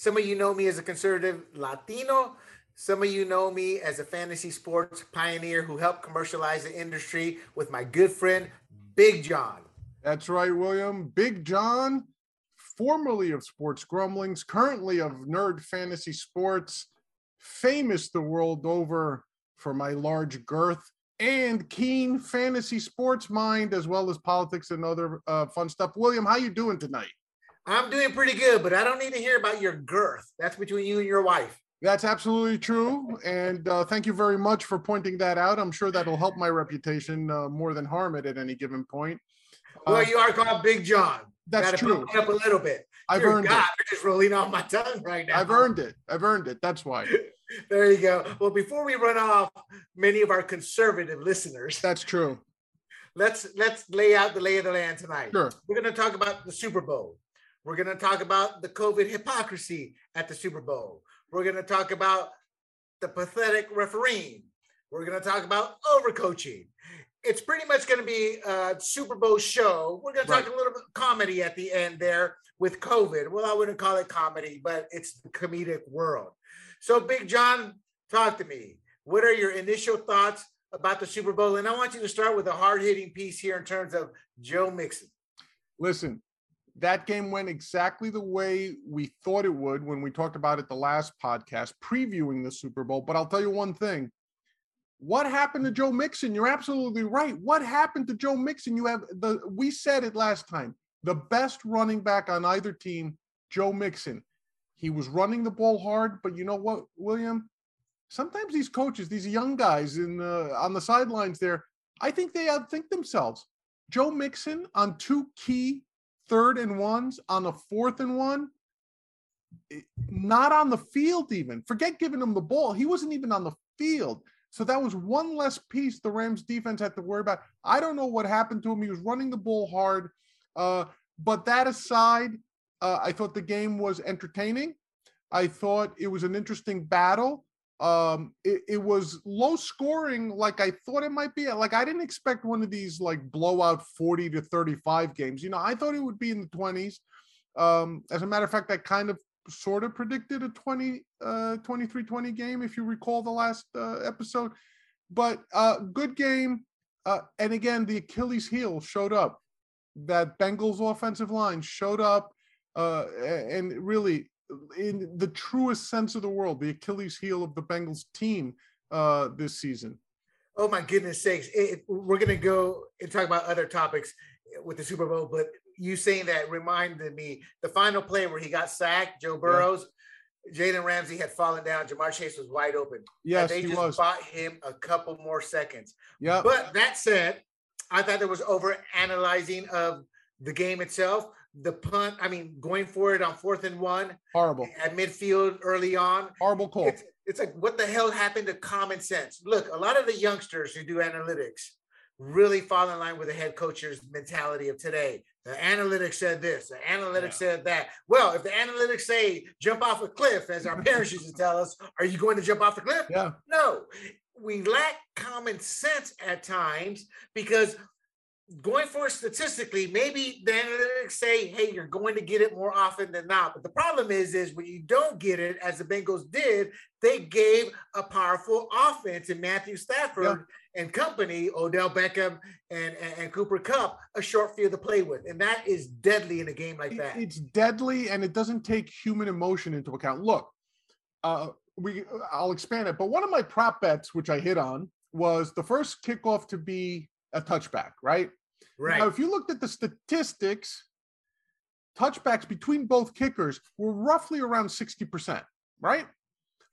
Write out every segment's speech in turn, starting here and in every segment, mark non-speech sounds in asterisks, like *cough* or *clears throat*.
Some of you know me as a conservative Latino. Some of you know me as a fantasy sports pioneer who helped commercialize the industry with my good friend, Big John. That's right, William. Big John, formerly of Sports Grumblings, currently of Nerd Fantasy Sports, famous the world over for my large girth and keen fantasy sports mind, as well as politics and other uh, fun stuff. William, how you doing tonight? I'm doing pretty good, but I don't need to hear about your girth. That's between you and your wife. That's absolutely true. And uh, thank you very much for pointing that out. I'm sure that'll help my reputation uh, more than harm it at any given point. Well, uh, you are called Big John. That's Gotta true. Up a little bit. I've Dear earned God, it. You're just rolling off my tongue right now. I've earned it. I've earned it. That's why. *laughs* there you go. Well, before we run off many of our conservative listeners, that's true. Let's let's lay out the lay of the land tonight. Sure. We're going to talk about the Super Bowl. We're going to talk about the COVID hypocrisy at the Super Bowl. We're going to talk about the pathetic refereeing. We're going to talk about overcoaching. It's pretty much going to be a Super Bowl show. We're going to talk right. a little bit comedy at the end there with COVID. Well, I wouldn't call it comedy, but it's the comedic world. So, Big John, talk to me. What are your initial thoughts about the Super Bowl? And I want you to start with a hard hitting piece here in terms of Joe Mixon. Listen, that game went exactly the way we thought it would when we talked about it the last podcast, previewing the Super Bowl. But I'll tell you one thing. What happened to Joe Mixon? You're absolutely right. What happened to Joe Mixon? You have the we said it last time. The best running back on either team, Joe Mixon. He was running the ball hard, but you know what, William? Sometimes these coaches, these young guys in the, on the sidelines there, I think they outthink themselves. Joe Mixon on two key third and ones on a fourth and one, not on the field even. Forget giving him the ball. He wasn't even on the field. So that was one less piece the Rams defense had to worry about. I don't know what happened to him. He was running the ball hard. Uh, but that aside, uh, I thought the game was entertaining. I thought it was an interesting battle. Um, it, it, was low scoring, like I thought it might be. Like I didn't expect one of these like blowout 40 to 35 games. You know, I thought it would be in the 20s. Um, as a matter of fact, I kind of sort of predicted a 20, uh, 23 20 game, if you recall the last uh, episode. But uh, good game. Uh, and again, the Achilles heel showed up. That Bengals offensive line showed up uh, and really, in the truest sense of the word, the Achilles heel of the Bengals team uh, this season. Oh my goodness sakes! It, we're gonna go and talk about other topics with the Super Bowl, but you saying that reminded me the final play where he got sacked, Joe Burrows. Yeah. Jalen Ramsey had fallen down. Ja'Marr Chase was wide open. Yes, they just was. bought him a couple more seconds. Yeah. But that said, I thought there was over analyzing of the game itself the punt. I mean, going for it on fourth and one. Horrible. At midfield early on. Horrible call. It's, it's like, what the hell happened to common sense? Look, a lot of the youngsters who do analytics really fall in line with the head coach's mentality of today. The analytics said this, the analytics yeah. said that. Well, if the analytics say jump off a cliff, as our parents used to tell us, are you going to jump off the cliff? Yeah. No. We lack common sense at times because going for it statistically, maybe the analytics say, hey, you're going to get it more often than not. But the problem is, is when you don't get it, as the Bengals did, they gave a powerful offense in Matthew Stafford yeah. and company, Odell Beckham and, and, and, Cooper Kupp, a short field to play with. And that is deadly in a game like that. It's deadly and it doesn't take human emotion into account. Look, uh, we I'll expand it, but one of my prop bets, which I hit on, was the first kickoff to be a touchback, right? Right. Now, if you looked at the statistics, touchbacks between both kickers were roughly around 60%, right?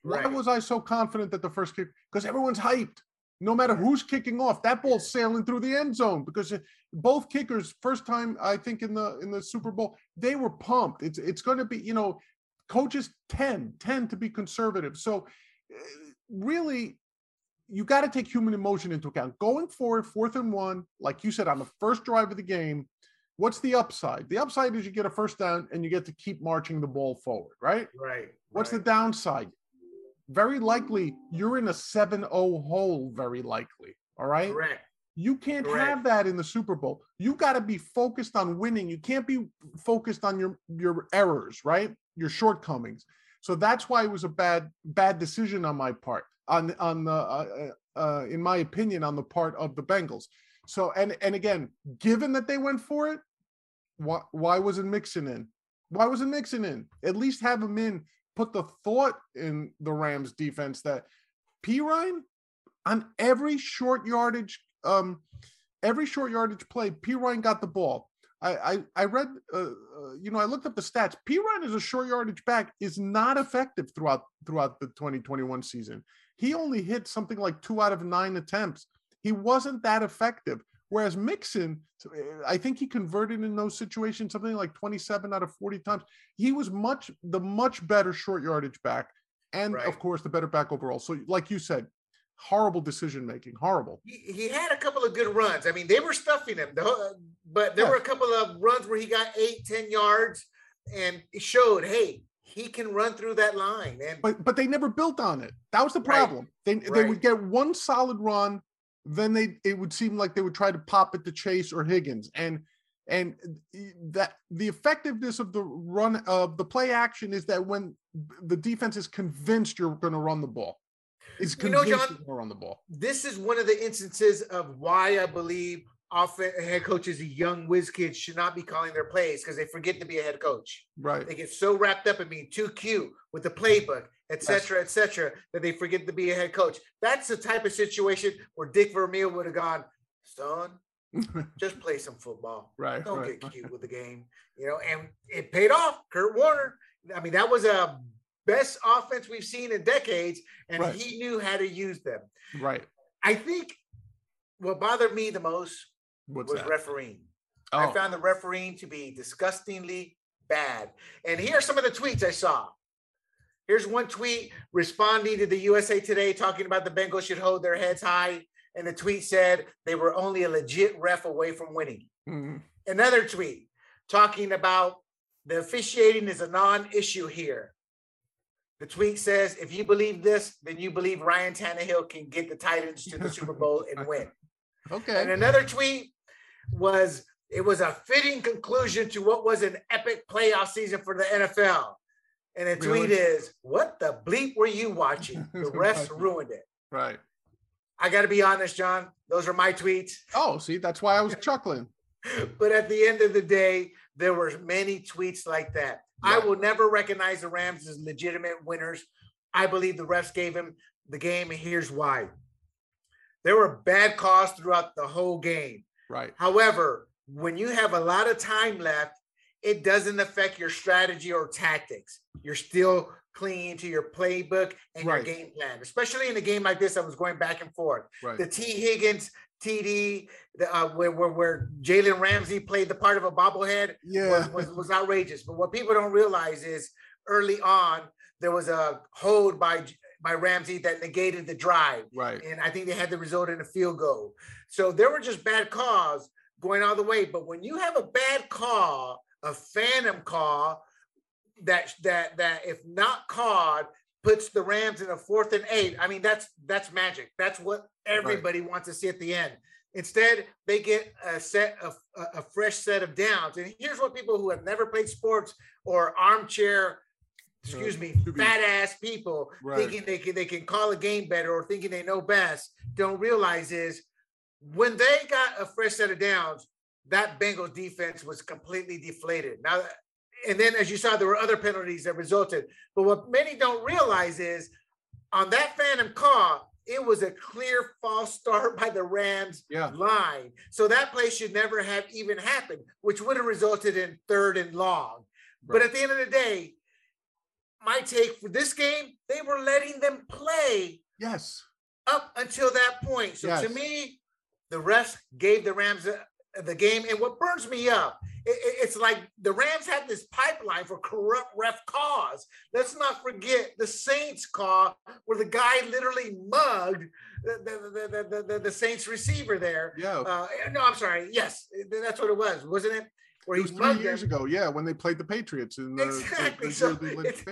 right. Why was I so confident that the first kick? Because everyone's hyped. No matter who's kicking off, that ball's sailing through the end zone because both kickers, first time I think in the in the Super Bowl, they were pumped. It's it's going to be, you know, coaches tend tend to be conservative. So eh, really you got to take human emotion into account. Going forward, fourth and one, like you said, on the first drive of the game, what's the upside? The upside is you get a first down and you get to keep marching the ball forward, right? Right. What's right. the downside? Very likely you're in a 7 0 hole, very likely. All right. Correct. You can't Correct. have that in the Super Bowl. You got to be focused on winning. You can't be focused on your your errors, right? your shortcomings. So that's why it was a bad bad decision on my part on on the uh, uh, in my opinion on the part of the Bengals. So and and again, given that they went for it, why why wasn't Mixon in? Why wasn't Mixon in? At least have him in. Put the thought in the Rams defense that Perine on every short yardage um every short yardage play, Perine got the ball. I I, I read, uh, uh, you know, I looked up the stats. Perine as a short yardage back is not effective throughout throughout the 2021 season. He only hit something like two out of nine attempts. He wasn't that effective. Whereas Mixon, I think he converted in those situations something like 27 out of 40 times. He was much the much better short yardage back, and right. of course the better back overall. So, like you said, horrible decision making, horrible. He, he, had a couple of good runs. I mean, they were stuffing him, though, but there yeah. were a couple of runs where he got eight, ten yards, and showed, hey, he can run through that line. And but but they never built on it. That was the problem. Right. They right. they would get one solid run, then they it would seem like they would try to pop it to Chase or Higgins, and and that the effectiveness of the run of the play action is that when the defense is convinced you're going to run the ball is you know, John, on the ball. This is one of the instances of why I believe often head coaches, young whiz kids, should not be calling their plays because they forget to be a head coach. Right. They get so wrapped up in being too cute with the playbook, etc., etc., that they forget to be a head coach. That's the type of situation where Dick Vermeil would have gone, son. *laughs* just play some football. Right. Don't right. get cute with the game. You know, and it paid off. Kurt Warner. I mean, that was a best offense we've seen in decades, and right. he knew how to use them. Right. I think what bothered me the most What's was that? refereeing. Oh. I found the refereeing to be disgustingly bad. And here are some of the tweets I saw. Here's one tweet responding to the USA Today talking about the Bengals should hold their heads high. And the tweet said they were only a legit ref away from winning. Mm-hmm. Another tweet talking about the officiating is a non issue here. The tweet says, if you believe this, then you believe Ryan Tannehill can get the Titans to the Super Bowl and win. *laughs* Okay. And another tweet was, it was a fitting conclusion to what was an epic playoff season for the NFL. And the tweet really? is, what the bleep were you watching? *laughs* The refs ruined it. Right. I got to be honest, John. Those are my tweets. Oh, see, that's why I was chuckling. *laughs* but at the end of the day, there were many tweets like that. I will never recognize the Rams as legitimate winners. I believe the refs gave him the game, and here's why. There were bad calls throughout the whole game. Right. However, when you have a lot of time left, it doesn't affect your strategy or tactics. You're still clinging to your playbook and right. your game plan, especially in a game like this. I was going back and forth. Right. The T. Higgins TD, the, uh, where where, where Jalen Ramsey played the part of a bobblehead, yeah, was, was, was, outrageous. But what people don't realize is early on there was a hold by by Ramsey that negated the drive, right? And I think they had the result in a field goal. So there were just bad calls going all the way. But when you have a bad call, a phantom call that that that if not called puts the Rams in a fourth and eight. I mean, that's that's magic. That's what everybody right. wants to see at the end. Instead, they get a set of a, a fresh set of downs. And here's what people who have never played sports or armchair, excuse uh, me, fat ass people right. thinking they can they can call a game better or thinking they know best don't realize is when they got a fresh set of downs, that Bengals defense was completely deflated. Now and then as you saw, there were other penalties that resulted. But what many don't realize is on that phantom call, it was a clear false start *laughs* by the Rams yeah. line. So that play should never have even happened, which would have resulted in third and long. Right. But at the end of the day, my take for this game, they were letting them play. Yes. Up until that point. So yes. to me, the refs gave the Rams the game. And what burns me up, it, it's like the Rams had this pipeline for corrupt ref calls. Let's not forget the Saints call where the guy literally mugged the, the, the, the, the Saints receiver there. Yeah. Uh, no, I'm sorry. Yes, that's what it was, wasn't it? Where it was three years them. ago. Yeah, when they played the Patriots in the, exactly. The, so Patriots.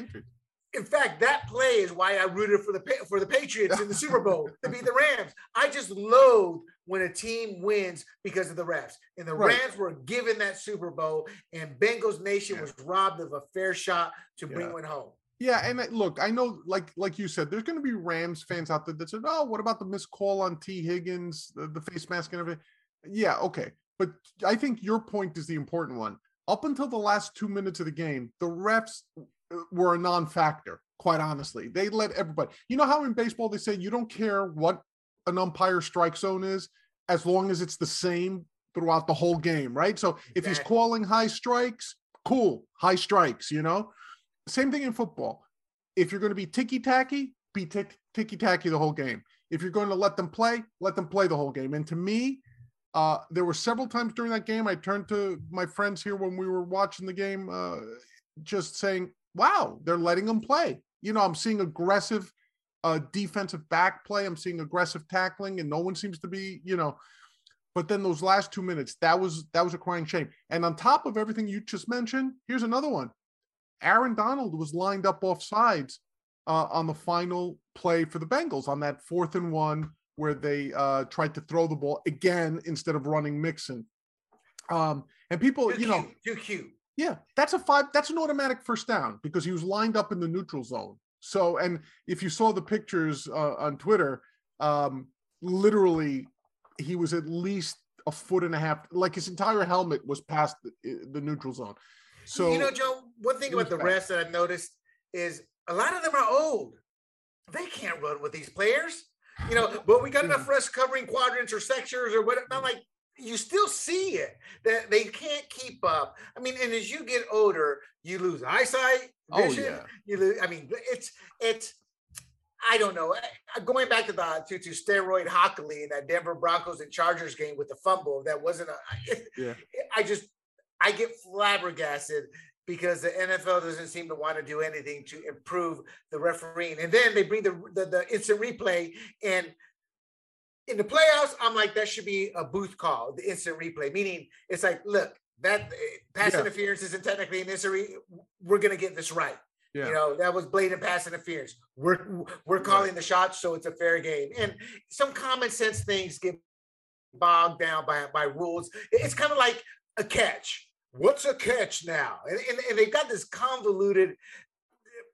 In fact, that play is why I rooted for the for the Patriots in the Super Bowl *laughs* to beat the Rams. I just loathe when a team wins because of the refs. And the right. Rams were given that Super Bowl, and Bengals Nation yeah. was robbed of a fair shot to bring one home. Yeah, and uh, look, I know, like like you said, there's going to be Rams fans out there that said, "Oh, what about the missed call on T. Higgins, the, the face mask and everything?" Yeah, okay, but I think your point is the important one. Up until the last two minutes of the game, the refs uh, were a non-factor. Quite honestly, they let everybody. You know how in baseball they say you don't care what an umpire strike zone is as long as it's the same throughout the whole game, right? So if he's calling high strikes, cool, high strikes. You know same thing in football. If you're going to be ticky tacky, be ticky tacky the whole game. If you're going to let them play, let them play the whole game. And to me, uh, there were several times during that game I turned to my friends here when we were watching the game, uh, just saying, "Wow, they're letting them play." You know, I'm seeing aggressive uh, defensive back play. I'm seeing aggressive tackling, and no one seems to be, you know. But then those last two minutes, that was that was a crying shame. And on top of everything you just mentioned, here's another one. Aaron Donald was lined up off sides uh, on the final play for the Bengals on that fourth and one where they uh, tried to throw the ball again instead of running Mixon. Um, and people, too you know, too cute. Yeah, that's a five. That's an automatic first down because he was lined up in the neutral zone. So, and if you saw the pictures uh, on Twitter, um, literally, he was at least a foot and a half. Like his entire helmet was past the, the neutral zone. So you know, Joe, one thing about the refs that I've noticed is a lot of them are old. They can't run with these players. You know, but we got enough refs covering quadrants or sectors or whatever. I'm like, you still see it that they can't keep up. I mean, and as you get older, you lose eyesight, oh, vision. Oh, yeah. You lose. I mean, it's it's. I don't know. Going back to the to, to steroid Hochuli in that Denver Broncos and Chargers game with the fumble, that wasn't a. *laughs* Yeah. I just I get flabbergasted because the NFL doesn't seem to want to do anything to improve the refereeing. And then they bring the, the, the instant replay and in the playoffs, I'm like, that should be a booth call, the instant replay, meaning it's like, look, that eh, pass yeah. interference isn't technically an instant. Re- we're gonna get this right. Yeah. You know, that was blatant pass interference. We're we're calling the shots, so it's a fair game. And some common sense things get bogged down by by rules. It's kind of like a catch. What's a catch now? And, and, and they've got this convoluted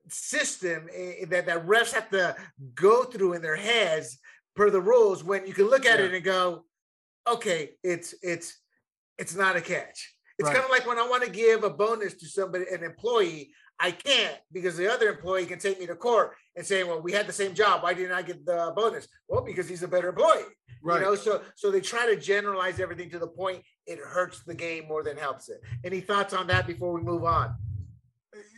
system eh, that, that refs have to go through in their heads per the rules when you can look at yeah. it and go, okay, it's it's it's not a catch. It's right. kind of like when I want to give a bonus to somebody, an employee, I can't because the other employee can take me to court and say, "Well, we had the same job. Why didn't I get the bonus?" Well, because he's a better employee. Right. You know, so so they try to generalize everything to the point it hurts the game more than helps it. Any thoughts on that before we move on?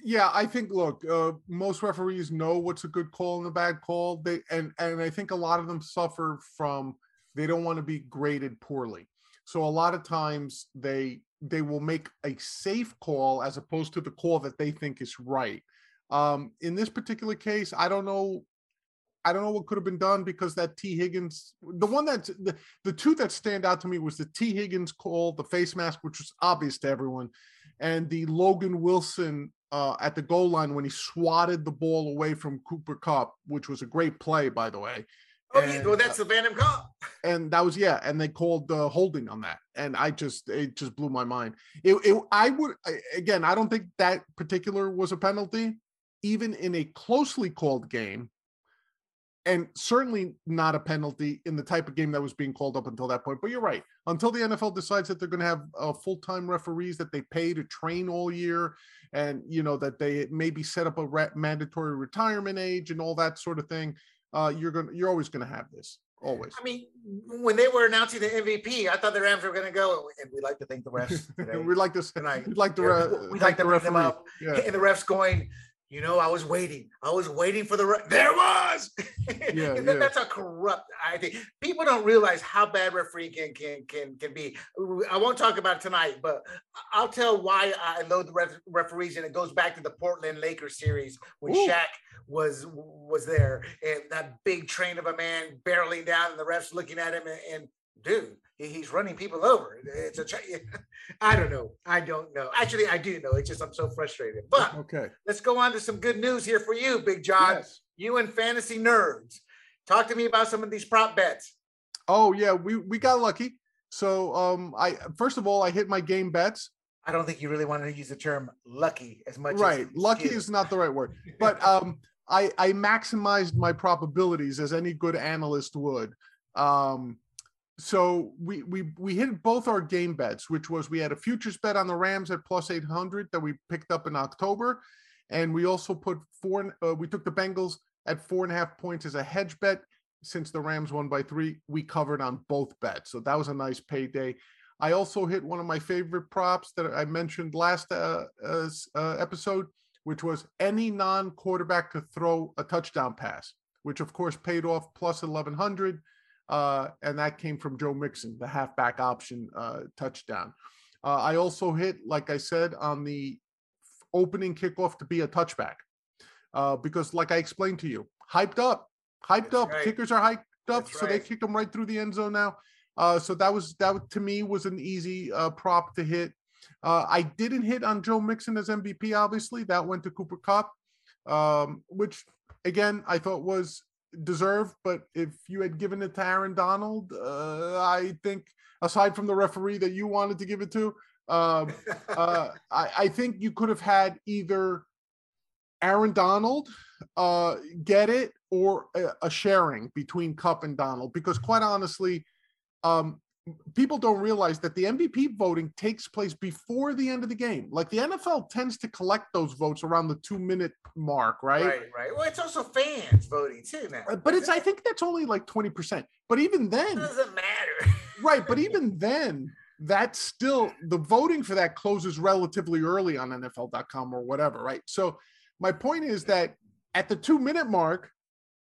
Yeah, I think look, uh, most referees know what's a good call and a bad call. They and and I think a lot of them suffer from they don't want to be graded poorly. So a lot of times they they will make a safe call as opposed to the call that they think is right. Um, in this particular case, I don't know. I don't know what could have been done because that T Higgins, the one that the, the two that stand out to me was the T Higgins call, the face mask, which was obvious to everyone, and the Logan Wilson uh, at the goal line when he swatted the ball away from Cooper Kupp, which was a great play, by the way. Oh and, yeah, well that's the Phantom Cup. And that was yeah, and they called the uh, holding on that, and I just it just blew my mind. It, it I would again, I don't think that particular was a penalty, even in a closely called game, and certainly not a penalty in the type of game that was being called up until that point. But you're right. Until the NFL decides that they're going to have uh, full time referees that they pay to train all year, and you know that they maybe set up a re- mandatory retirement age and all that sort of thing uh, you're going to you're always going to have this always. I mean, when they were announcing the MVP, I thought the Rams were going to go, and we like to thank the refs. *laughs* we like this tonight. We'd like to uh, we like to bring them up, yeah. and the refs going. You know, I was waiting. I was waiting for the. Re- there was. *laughs* yeah, yeah. That's a corrupt. I think people don't realize how bad referee can can can can be. I won't talk about it tonight, but I'll tell why I loathe the ref- referees, and it goes back to the Portland Lakers series when Ooh. Shaq was was there, and that big train of a man barreling down, and the refs looking at him, and, and dude, he's running people over. It's a, *laughs* I don't know. I don't know. Actually, I do know. It's just I'm so frustrated. But okay, let's go on to some good news here for you, Big John. Yes. You and fantasy nerds. Talk to me about some of these prop bets. Oh yeah, we we got lucky. So um, I first of all I hit my game bets. I don't think you really wanted to use the term lucky as much. Right, lucky is not the right word, *laughs* but um, I I maximized my probabilities as any good analyst would. Um, so we we we hit both our game bets, which was we had a futures bet on the Rams at plus eight hundred that we picked up in October, and we also put four. Uh, we took the Bengals at four and a half points as a hedge bet. Since the Rams won by three, we covered on both bets, so that was a nice payday. I also hit one of my favorite props that I mentioned last uh, uh, uh episode, which was any non-quarterback to throw a touchdown pass, which of course paid off plus eleven hundred uh, and that came from Joe Mixon, the halfback option uh, touchdown. Uh, I also hit, like I said, on the opening kickoff to be a touchback uh, because, like I explained to you, hyped up, hyped That's up. Right. Kickers are hyped up, That's so right. they kicked them right through the end zone now. Uh, so that was that to me was an easy uh, prop to hit. I didn't hit on Joe Mixon as MVP. Obviously, that went to Cooper Kupp, um, which again I thought was deserved, but if you had given it to Aaron Donald, uh, I think aside from the referee that you wanted to give it to, um, *laughs* uh, I, I, think you could have had either Aaron Donald uh, get it or a, a, sharing between Kupp and Donald, because quite honestly, um, people don't realize that the MVP voting takes place before the end of the game. Like the NFL tends to collect those votes around the two minute mark, right? Right, right. Well, it's also fans voting too now. Uh, but it's I think that's only like 20%. But even then it doesn't matter. *laughs* right, but even then that's still the voting for that closes relatively early on NFL.com or whatever, right? So my point is that at the two minute mark,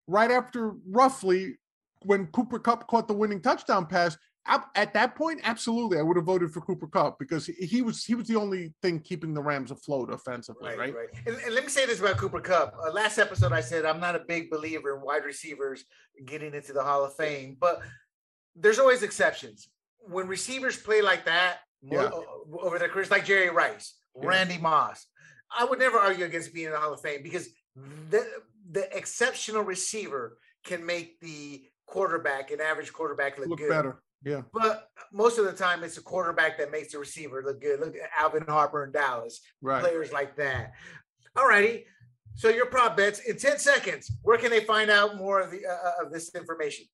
right after roughly when Cooper Kupp caught the winning touchdown pass, at that point, absolutely, I would have voted for Cooper Kupp because he was he was the only thing keeping the Rams afloat offensively, right? Right. right. And, and, let me say this about Cooper Kupp. Uh, last episode, I said I'm not a big believer in wide receivers getting into the Hall of Fame, but there's always exceptions. When receivers play like that yeah. over their careers, like Jerry Rice, yeah. Randy Moss, I would never argue against being in the Hall of Fame because the the exceptional receiver can make the quarterback, an average quarterback, look, look good. better. Yeah. But most of the time, it's a quarterback that makes the receiver look good. Look at Alvin Harper in Dallas. Right. Players like that. All righty. So your prop bets in 10 seconds. Where can they find out more of the uh, uh of this information?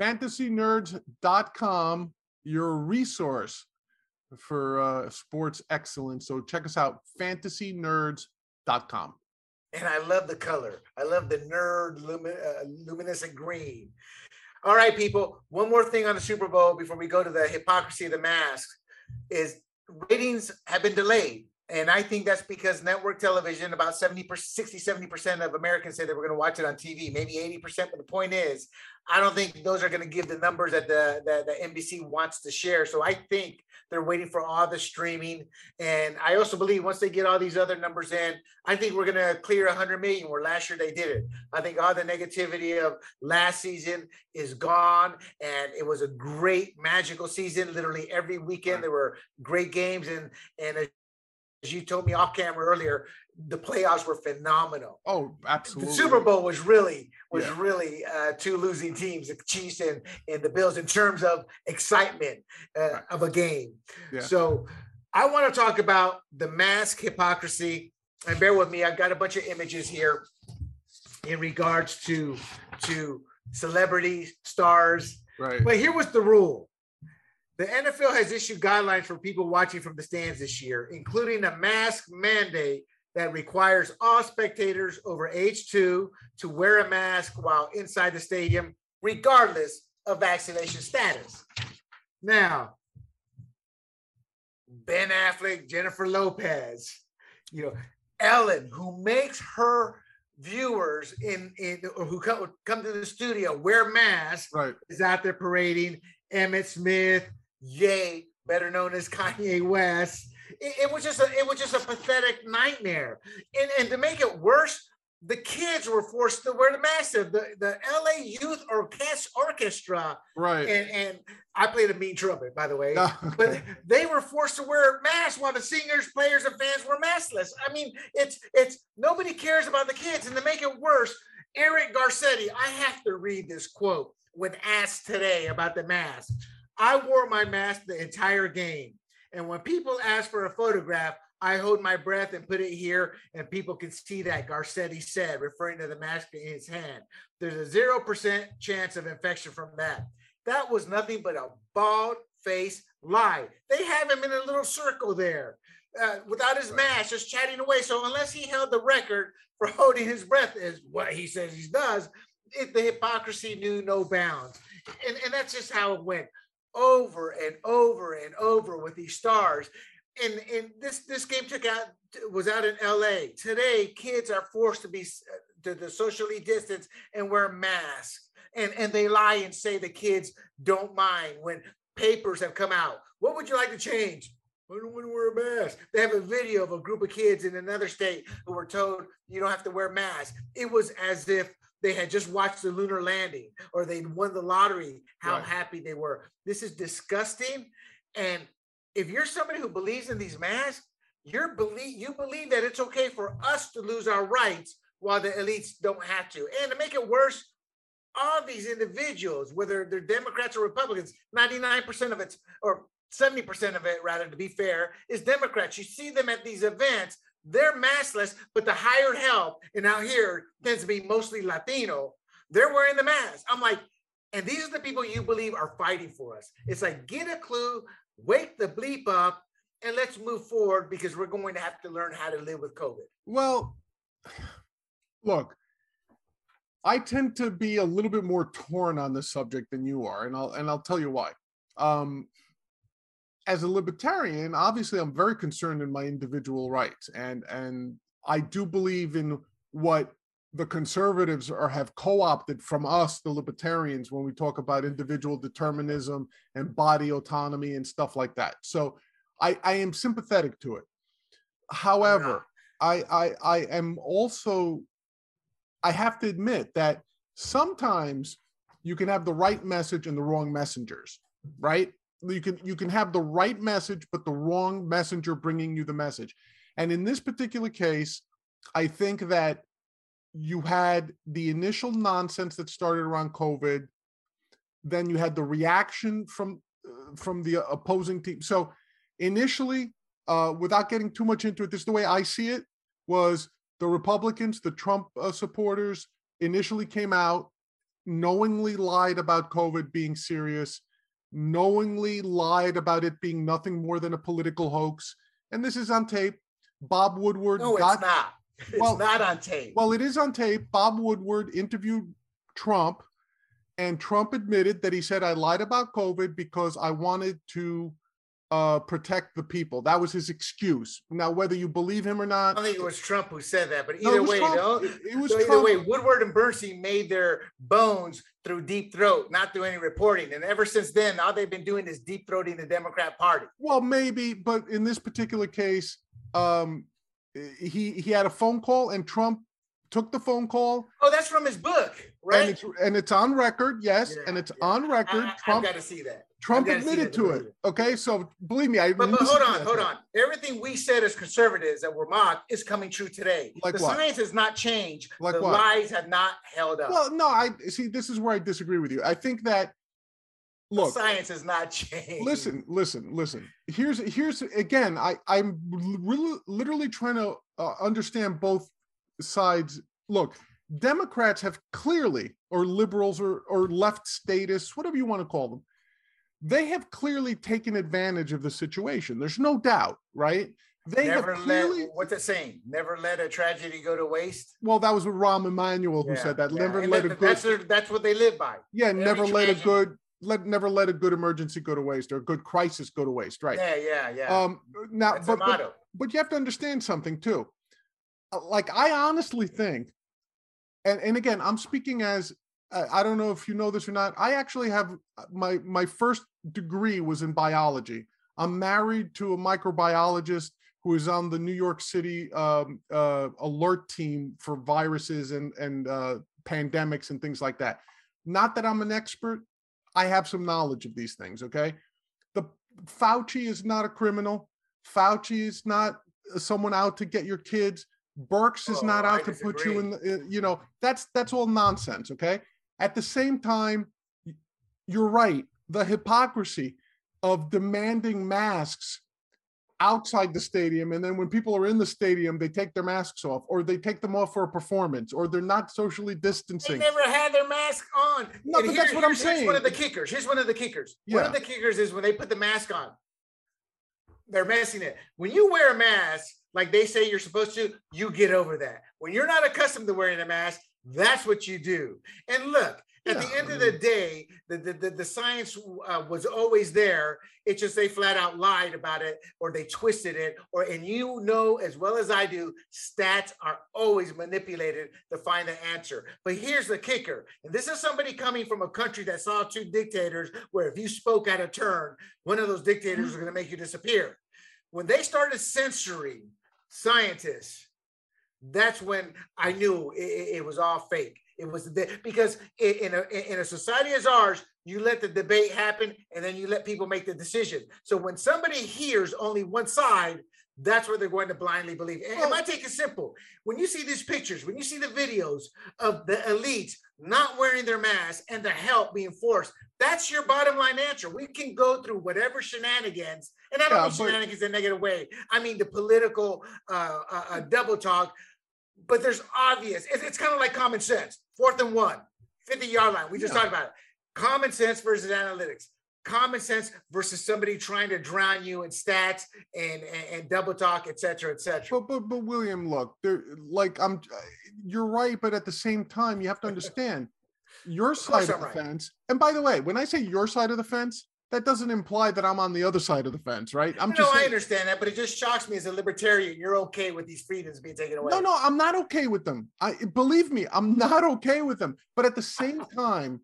Fantasynerds.com, your resource for uh, sports excellence. So check us out, fantasynerds.com. And I love the color. I love the nerd lumin- uh, luminescent green. All right, people. One more thing on the Super Bowl before we go to the hypocrisy of the mask is ratings have been delayed. And I think that's because network television, about 70, 60, 70% of Americans say that we're going to watch it on TV, maybe 80%. But the point is, I don't think those are going to give the numbers that the, that the NBC wants to share. So I think they're waiting for all the streaming. And I also believe once they get all these other numbers in, I think we're going to clear 100 million where last year they did it. I think all the negativity of last season is gone. And it was a great, magical season. Literally every weekend, there were great games. And, and as you told me off camera earlier, the playoffs were phenomenal. Oh, absolutely. The Super Bowl was really was yeah. really uh, two losing teams, the Chiefs and, and the Bills, in terms of excitement uh, right. of a game. Yeah. So I want to talk about the mask hypocrisy. And bear with me, I've got a bunch of images here in regards to to celebrities, stars. Right. But here was the rule. The NFL has issued guidelines for people watching from the stands this year, including a mask mandate that requires all spectators over age two to wear a mask while inside the stadium, regardless of vaccination status. Now, Ben Affleck, Jennifer Lopez, you know, Ellen, who makes her viewers in in who come, come to the studio wear masks, right. is out there parading. Emmitt Smith, Ye, better known as Kanye West, it, it, was just a it was just a pathetic nightmare. And and to make it worse, the kids were forced to wear the mask. The the LA Youth Orchestra, right? And and I played a mean trumpet, by the way. Ah, okay. But they were forced to wear masks while the singers, players, and fans were maskless. I mean, it's it's nobody cares about the kids, and to make it worse, Eric Garcetti. I have to read this quote when asked today about the mask. I wore my mask the entire game, and when people ask for a photograph, I hold my breath and put it here, and people can see that Garcetti said, referring to the mask in his hand. There's a 0% chance of infection from that. That was nothing but a bald face lie. They have him in a little circle there uh, without his mask, just chatting away. So, unless he held the record for *laughs* holding his breath, is what he says he does, it, the hypocrisy knew no bounds. And, and that's just how it went over and over and over with these stars and and this this game took out was out in LA. Today, kids are forced to be to, socially distance and wear masks, and and they lie and say the kids don't mind when papers have come out. What would you like to change? I don't want to wear a mask. They have a video of a group of kids in another state who were told you don't have to wear masks. It was as if they had just watched the lunar landing or they'd won the lottery. How right. happy they were. This is disgusting. And if you're somebody who believes in these masks, you're believe you believe that it's okay for us to lose our rights while the elites don't have to. And to make it worse, all these individuals, whether they're Democrats or Republicans, 99% of it, or 70% of it, rather, to be fair, is Democrats. You see them at these events, they're maskless, but the hired help, and out here tends to be mostly Latino, they're wearing the mask. I'm like, and these are the people you believe are fighting for us. It's like, get a clue, wake the bleep up and let's move forward because we're going to have to learn how to live with COVID. Well, *sighs* look, I tend to be a little bit more torn on this subject than you are, and I'll and I'll tell you why. Um, as a libertarian, obviously, I'm very concerned in my individual rights, and and I do believe in what the conservatives are have co-opted from us the libertarians when we talk about individual determinism and body autonomy and stuff like that. So i i am sympathetic to it. However i i i am also i have to admit that sometimes you can have the right message and the wrong messengers right you can you can have the right message but the wrong messenger bringing you the message and in this particular case i think that you had the initial nonsense that started around COVID. Then you had the reaction from uh, from the opposing team. So initially, uh, without getting too much into it, this is the way I see it: was the Republicans, the Trump uh, supporters, initially came out, knowingly lied about COVID being serious, knowingly lied about it being nothing more than a political hoax, and this is on tape. Bob Woodward no, got, it's not. *laughs* It's well, not on tape. Well, it is on tape. Bob Woodward interviewed Trump, and Trump admitted that he said, I lied about COVID because I wanted to uh, protect the people. That was his excuse. Now, whether you believe him or not, I think it was Trump who said that, but either no, way, no, it, it was so either Trump. way, Woodward and Bernstein made their bones through deep throat, not through any reporting. And ever since then, all they've been doing is deep throating the Democrat Party. Well, maybe, but in this particular case, um, he he had a phone call and Trump took the phone call. Oh, that's from his book, right? And it's, and it's on record, yes, yeah, and it's yeah. on record. I, Trump got to see that. Trump admitted to it. Okay, so believe me, I. But, but hold on, hold on. Everything we said as conservatives that were mocked is coming true today. Like the what? science has not changed. Like the what? lies have not held up. Well, no, I see. This is where I disagree with you. I think that look the science has not changed listen listen listen here's here's again i i'm really literally trying to uh, understand both sides look democrats have clearly or liberals or or left statists whatever you want to call them they have clearly taken advantage of the situation there's no doubt right they never have clearly, let what's it saying? Never let a tragedy go to waste. Well, that was with Rahm Emanuel who yeah, said that. Yeah. Never and let that, a good. That's, their, that's what they live by. Yeah, Every never let a good let never let a good emergency go to waste or a good crisis go to waste, right? Yeah, yeah, yeah. Um, now, but, but but you have to understand something too. Uh, like I honestly think, and and again, I'm speaking as I don't know if you know this or not. I actually have uh, my my first degree was in biology. I'm married to a microbiologist who is on the New York City um, uh, alert team for viruses and and uh, pandemics and things like that. Not that I'm an expert. I have some knowledge of these things. Okay, the Fauci is not a criminal. Fauci is not someone out to get your kids. Birx is Oh, not I out to put you in. The, uh, you know, that's that's all nonsense. Okay. At the same time, you're right. The hypocrisy of demanding masks outside the stadium, and then when people are in the stadium, they take their masks off, or they take them off for a performance, or they're not socially distancing. They never had their mask on. No, And but that's what I'm saying. here's one of the kickers. Here's one of the kickers. One of the kickers is when they put the mask on. They're messing it. When you wear a mask, like they say you're supposed to, you get over that. When you're not accustomed to wearing a mask, that's what you do. And look, at the end of the day, the, the, the, the science uh, was always there. It's just they flat out lied about it or they twisted it. Or and you know as well as I do, stats are always manipulated to find the answer. But here's the kicker, and this is somebody coming from a country that saw two dictators, where if you spoke out of turn, one of those dictators was going to make you disappear. When they started censoring scientists, that's when I knew it, it- was all fake. It was the, because in a in a society as ours, you let the debate happen and then you let people make the decision. So when somebody hears only one side, that's where they're going to blindly believe. And, and my take is simple: when you see these pictures, when you see the videos of the elites not wearing their masks and the help being forced, that's your bottom line answer. We can go through whatever shenanigans, and I don't Yeah, mean shenanigans in a negative way. I mean the political uh, uh, uh, double talk. But there's obvious. It's, it's kind of like common sense. Fourth and one, 50 yard line. We just Yeah. talked about it. Common sense versus analytics. Common sense versus somebody trying to drown you in stats and and, and double talk, et cetera, et cetera. But but but William, look, there like I'm you're right, but at the same time, you have to understand *laughs* your side of I'm the right. fence. And by the way, when I say your side of the fence, that doesn't imply that I'm on the other side of the fence, right? I'm no, just I understand that, but it just shocks me as a libertarian. You're okay with these freedoms being taken away. no, no, I'm not okay with them. I believe me, I'm not okay with them. But at the same *laughs* time,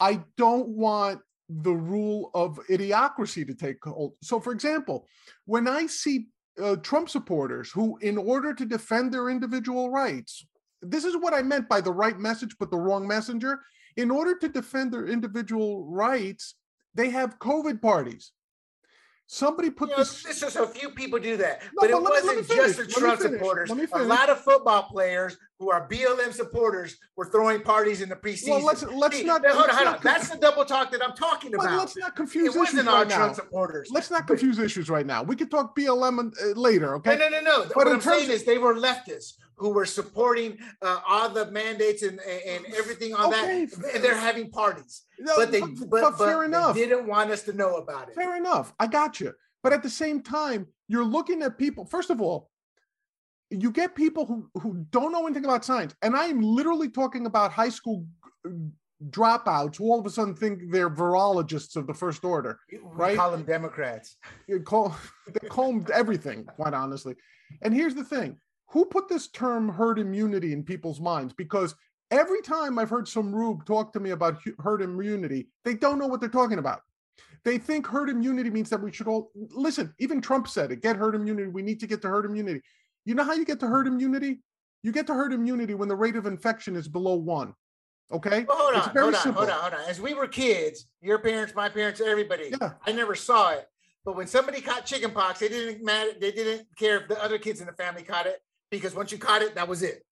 I don't want the rule of idiocracy to take hold. So, for example, when I see uh, Trump supporters who, in order to defend their individual rights, this is what I meant by the right message, but the wrong messenger. In order to defend their individual rights, they have COVID parties. Somebody put You know, this. it's just a few people do that, No, but it but let me- let me wasn't just the Trump supporters. A lot of football players who are BLM supporters were throwing parties in the preseason. Well, let's let's See, not. hold on, hold on. That's the double talk that I'm talking Well, about. let's not confuse It issues right now. Trump supporters. Let's not But- confuse issues right now. We could talk BLM uh, later, okay? No, no, no, no. But what I'm saying of- is they were leftists who were supporting uh, all the mandates and, and everything on Okay, that. And they're having parties, No, but they, but- but, but fair but enough. they didn't want us to know about it. Fair enough. I got you. But at the same time, you're looking at people. First of all, you get people who who don't know anything about science, and I am literally talking about high school dropouts who all of a sudden think they're virologists of the first order. right? We call them Democrats. You call *laughs* they combed everything, quite honestly. And here's the thing: who put this term herd immunity in people's minds? Because every time I've heard some rube talk to me about herd immunity, they don't know what they're talking about. They think herd immunity means that we should all listen. Even Trump said it: get herd immunity. We need to get to herd immunity. You know how you get to herd immunity? You get to herd immunity when the rate of infection is below one. Okay, Well, hold It's on, very hold on, simple. hold on, hold on. As we were kids, your parents, my parents, everybody, Yeah. I never saw it. But when somebody caught chickenpox, they didn't matter. They didn't care if the other kids in the family caught it because once you caught it, that was it.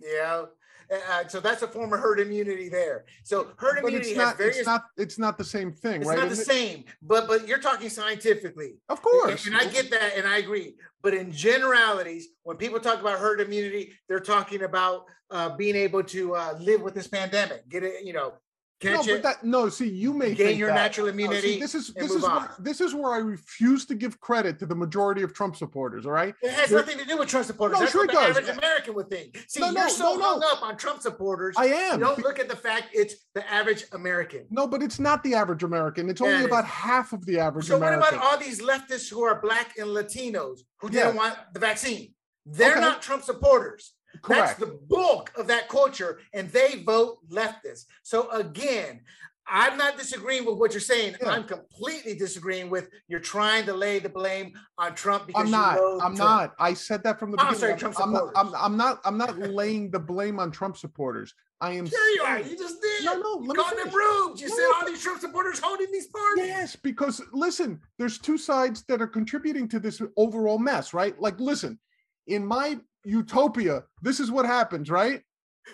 Know, uh, so that's a form of herd immunity there. So herd but immunity it's has not. various. It's not. It's not the same thing, it's right? not the it? same, but but you're talking scientifically. Of And- course. And I get that and I agree. But in generalities, when people talk about herd immunity, they're talking about uh, being able to uh, live with this pandemic, get it, you know, no, but that no. See, you may gain think your that. natural No, see, immunity. this is this is where, this is where I refuse to give credit to the majority of Trump supporters. All right. It has There- nothing to do with Trump supporters. No, That's sure what it the does. average American would think. See, No, no, you're so hung up on Trump supporters. I you am. don't look at the fact it's the average American. No, but it's not the average American. It's only it about is. half of the average American. So what about all these leftists who are black and Latinos who Yeah. didn't want the vaccine? They're Okay. not Trump supporters. Correct. That's the bulk of that culture, and they vote leftist. So again, I'm not disagreeing with what you're saying. Yeah. I'm completely disagreeing with you're trying to lay the blame on Trump because I'm not. I'm Trump. not. I said that from the I'm beginning. sorry, Trump I'm supporters. I'm, I'm not. I'm not *laughs* laying the blame on Trump supporters. I am. Sure you are. You just did. No, no, You let me called them finish. rubes. You No, said all these Trump supporters holding these parties. Yes, because listen, there's two sides that are contributing to this overall mess, right? Like, listen, in my utopia, this is what happens, right?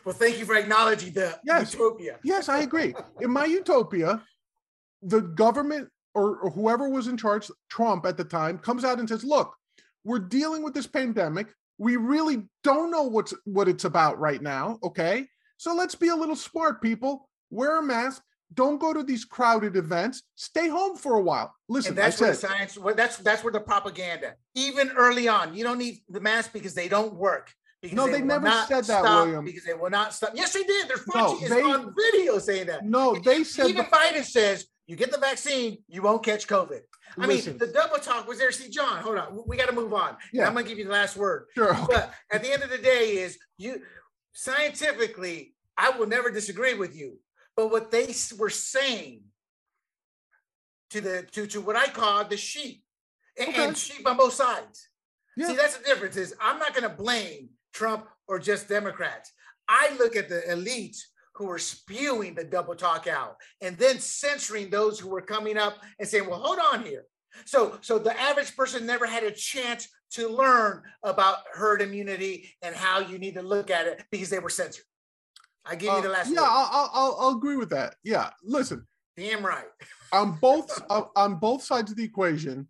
Well, thank you for acknowledging the Yes. utopia. Yes, I agree. In my utopia, the government or, or whoever was in charge, Trump at the time, comes out and says, "Look, we're dealing with this pandemic. We really don't know what's what it's about right now. Okay, so let's be a little smart, people. Wear a mask. Don't go to these crowded events. Stay home for a while. Listen, And that's I where the science. Well, that's that's where the propaganda. Even early on, you don't need the mask because they don't work. Because No, they will never said that, stop, William. Because they will not stop. Yes, they did. Their No, Fauci is they- on video saying that. no, they said Even the- Biden says you get the vaccine, you won't catch COVID. I Listen. mean, the double talk was there. See, John, hold on. We got to move on. Yeah. I'm gonna give you the last word. sure. But at the end of the day, is you scientifically, I will never disagree with you. But what they were saying to the to to what I call the sheep, and, Okay. and sheep on both sides. Yeah. See, that's the difference. Is I'm not going to blame Trump or just Democrats. I look at the elites who are spewing the double talk out and then censoring those who were coming up and saying, "Well, hold on here." So, so the average person never had a chance to learn about herd immunity and how you need to look at it because they were censored. I give Uh, you the last yeah. I'll, I'll, I'll, I'll agree with that. Yeah, listen, Damn right. *laughs* on both on- both sides of the equation,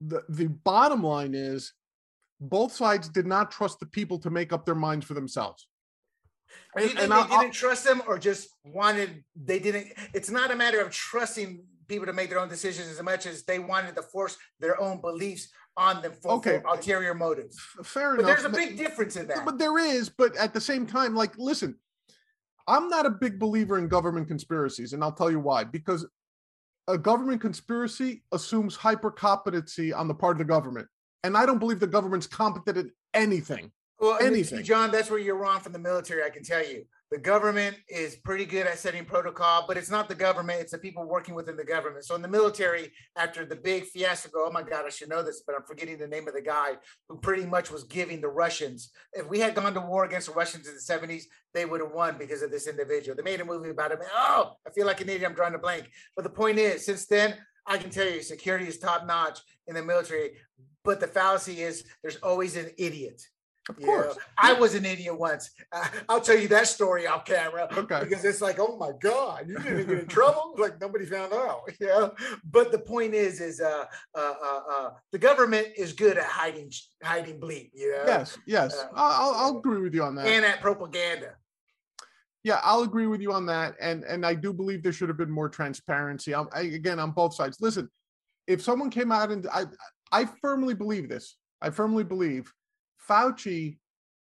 the the bottom line is both sides did not trust the people to make up their minds for themselves. You And- think they I'll- I'll- didn't trust them or just wanted they didn't it's not a matter of trusting people to make their own decisions as much as they wanted to force their own beliefs on them for, Okay. for ulterior motives. Fair enough But enough. there's a big difference in that. but there is but at the same time like listen i'm not a big believer in government conspiracies and i'll tell you why because a government conspiracy assumes hyper competency on the part of the government and i don't believe the government's competent in anything Well, anything. John, that's where you're wrong from the military. I can tell you, the government is pretty good at setting protocol, but it's not the government; it's the people working within the government. So in the military, after the big fiasco, oh my God, I should know this, but I'm forgetting the name of the guy who pretty much was giving the Russians. If we had gone to war against the Russians in the 70s, they would have won because of this individual. They made a movie about him. Oh, I feel like an idiot. I'm drawing a blank. But the point is, since then, I can tell you, security is top notch in the military. But the fallacy is, there's always an idiot. Of know, course I was an idiot once. Uh, I'll tell you that story off camera okay because it's like, oh my God, you didn't get in trouble. *laughs* Like nobody found out. *laughs* Yeah. But the point is, is uh, uh, uh, uh, the government is good at hiding, hiding bleep. You know, yes yes Uh, I'll, I'll- I'll agree with you on that and at propaganda. yeah i'll agree with you on that and and i do believe there should have been more transparency I'm, I, again on both sides listen if someone came out and i i firmly believe this i firmly believe fauci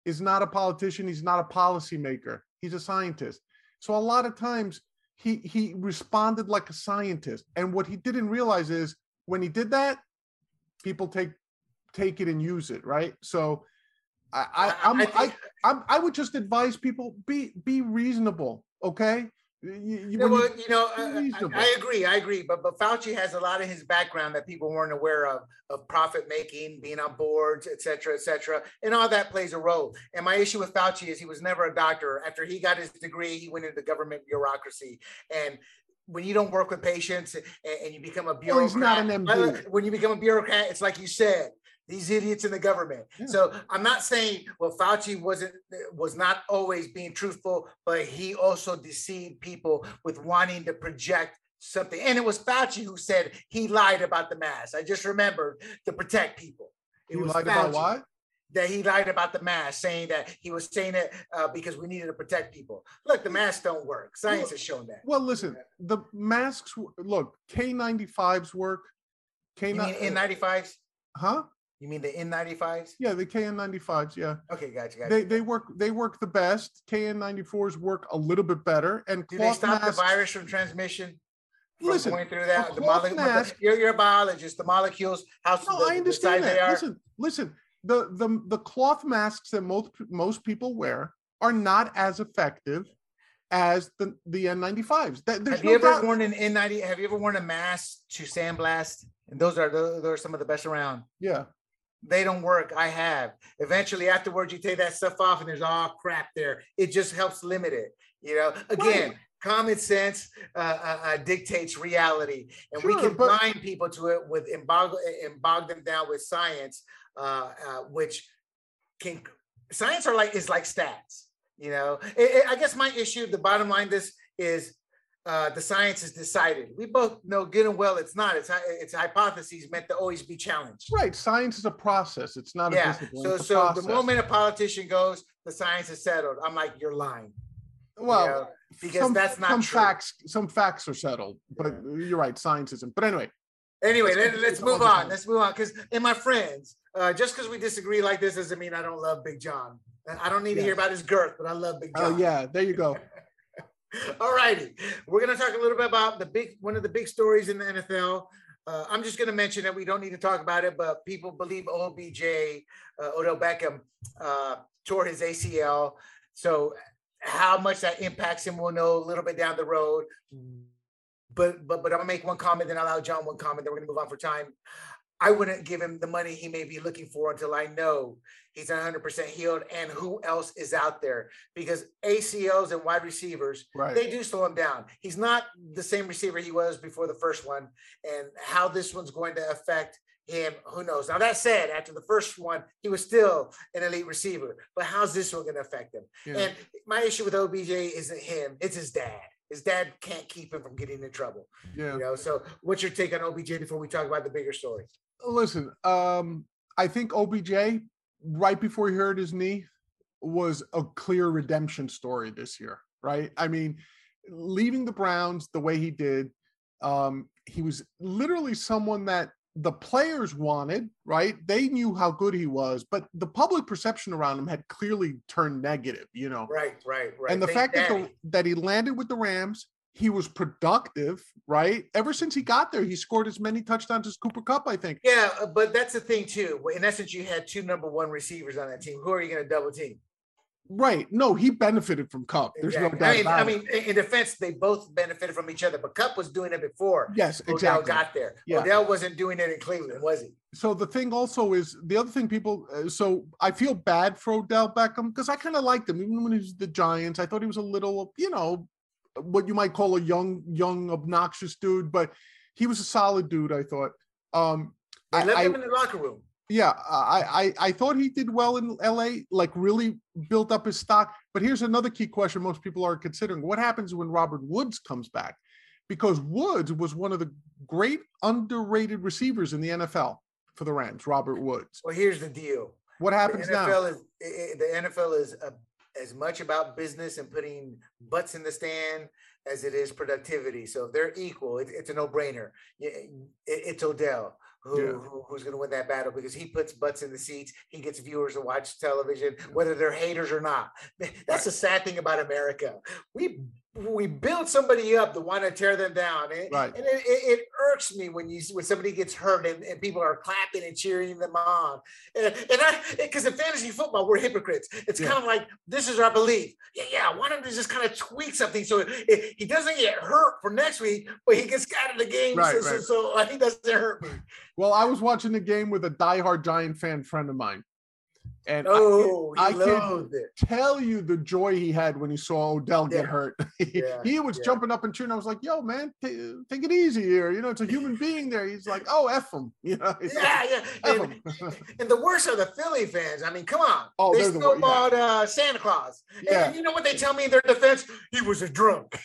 is not a politician he's not a policymaker he's a scientist. So a lot of times he he responded like a scientist. And what he didn't realize is when he did that people take take it and use it right? So i i i'm I, think- I'm, I would just advise people be be reasonable, okay? You- you- when you- well, you know, uh, I. I agree. I agree. But but Fauci has a lot of his background that people weren't aware of, of profit making, being on boards, et cetera, et cetera, and all that plays a role. And my issue with Fauci is he was never a doctor. After he got his degree, he went into government bureaucracy and. When you don't work with patients and, and you become a Well, bureaucrat, an uh, when you become a bureaucrat, it's like you said, these idiots in the government. Yeah. So I'm not saying well Fauci wasn't was not always being truthful, but he also deceived people with wanting to project something. And it was Fauci who said he lied about the mask. I just remembered to protect people. It You was lied about Fauci what? That he lied about the mask, saying that he was saying it uh, because we needed to protect people. Look, the masks don't work. Science has shown that. Well, listen, the masks. Look, K95s work. K You mean N95s? huh? You mean the N95s? Yeah, the KN95s. Yeah, Okay, gotcha, gotcha. they they work they work the best. KN94s work a little bit better. And Do they stop masks, the virus from transmission? From Listen, going through that, the cloth mole- mask- you're, you're a biologist. The molecules, how No, the, I understand they that. are. Listen, listen. the the the cloth masks that most most people wear are not as effective as the the N95s. That, there's Have no you ever doubt- worn an N90? Have you ever worn a mask to sandblast? And those are those are some of the best around. yeah. They don't work. I have. Eventually, afterwards, you take that stuff off, and there's all crap there. It just helps limit it. You know, again, common sense uh, uh, uh, dictates reality, and we can but- blind people to it with and bog, and bog them down with science, uh, uh, which can science are like is like stats. You know, It- it- I guess my issue, the bottom line, this is uh, the science is decided. We both know good and well it's not. It's hy- it's hypotheses meant to always be challenged. Right. Science is a process. It's not a Yeah. discipline. So so the moment a politician goes, the science is settled. I'm like, you're lying. you well, know, because some, that's not some true. facts. Some facts are settled, but you're right. Science isn't. But anyway, Anyway, Let's let, let's move on. Let's move on. Because and my friends, uh, just because we disagree like this doesn't mean I don't love Big John. I don't need to hear about his girth, but I love Big John. oh John. yeah, there you go. *laughs* *laughs* All righty. We're going to talk a little bit about the big one of the big stories in the NFL. Uh, I'm just going to mention that we don't need to talk about it, but people believe OBJ, uh, Odell Beckham, uh, tore his ACL. So how much that impacts him, we'll know a little bit down the road. But but but I'm gonna make one comment, then I'll allow John one comment. Then we're gonna move on for time. I wouldn't give him the money he may be looking for until I know he's 100% healed and who else is out there because ACLs and wide receivers Right. they do slow him down. He's not the same receiver he was before the first one, and how this one's going to affect him, who knows? Now that said, after the first one, he was still an elite receiver, but how's this one going to affect him? Yeah. And my issue with OBJ isn't him; it's his dad. His dad can't keep him from getting in trouble. yeah. You know. So, what's your take on OBJ before we talk about the bigger story? Listen, um, I think OBJ right before he hurt his knee was a clear redemption story this year, right? I mean, leaving the Browns the way he did, um, he was literally someone that the players wanted, right? They knew how good he was, but the public perception around him had clearly turned negative, you know. Right, right, right. And the Thank fact that, the, that he landed with the Rams, he was productive, right? Ever since he got there, he scored as many touchdowns as Cooper Kupp, I think. Yeah, uh, but that's the thing too. In essence, you had two number one receivers on that team. Who are you going to double team? Right. No, he benefited from Kupp. There's Exactly. no doubt I mean, I mean, in defense, they both benefited from each other, but Kupp was doing it before Yes, Odell exactly. got there. Yeah. Odell wasn't doing it in Cleveland, was he? so the thing also is the other thing people uh, so I feel bad for Odell Beckham because I kind of liked him even when he was the Giants. I thought he was a little, you know, what you might call a young, young, obnoxious dude, but he was a solid dude, I thought. Um I- left him in the locker room. yeah, I, I I thought he did well in LA, like really built up his stock. But here's another key question most people are considering: What happens when Robert Woods comes back? Because Woods was one of the great underrated receivers in the NFL for the Rams. Robert Woods. Well, here's the deal. What The happens now? NFL is i- i- the NFL is uh, as much about business and putting butts in the stand as it is productivity. So if they're equal, it, it's a no-brainer. It- it's Odell who, Yeah. who- who's going to win that battle because he puts butts in the seats. He gets viewers to watch television, whether they're haters or not. *laughs* That's the sad thing about America. We we build somebody up to want to tear them down, and, Right. and it, it, it irks me when you when somebody gets hurt and, and people are clapping and cheering them on. And, and I because in fantasy football we're hypocrites. It's Yeah. kind of like this is our belief. Yeah, yeah. I want him to just kind of tweak something so it, he doesn't get hurt for next week, but he gets out of the game. Right, so, so, right. so uh, he doesn't hurt me. Well, I was watching the game with a diehard Giant fan friend of mine, and I Oh, I loathed it. tell you the joy he had when he saw Odell get hurt. *laughs* Yeah, he was yeah. jumping up and cheering. I was like, "Yo, man, ta- take it easy here. You know, it's a human being there." He's like, "Oh, f him." *laughs* You know, he's like, Yeah, yeah. F and the worst are the Philly fans. I mean, come on. Oh, they they're the yeah. snowballed uh, Santa Claus. Yeah. And you know what they tell me in their defense? He was a drunk.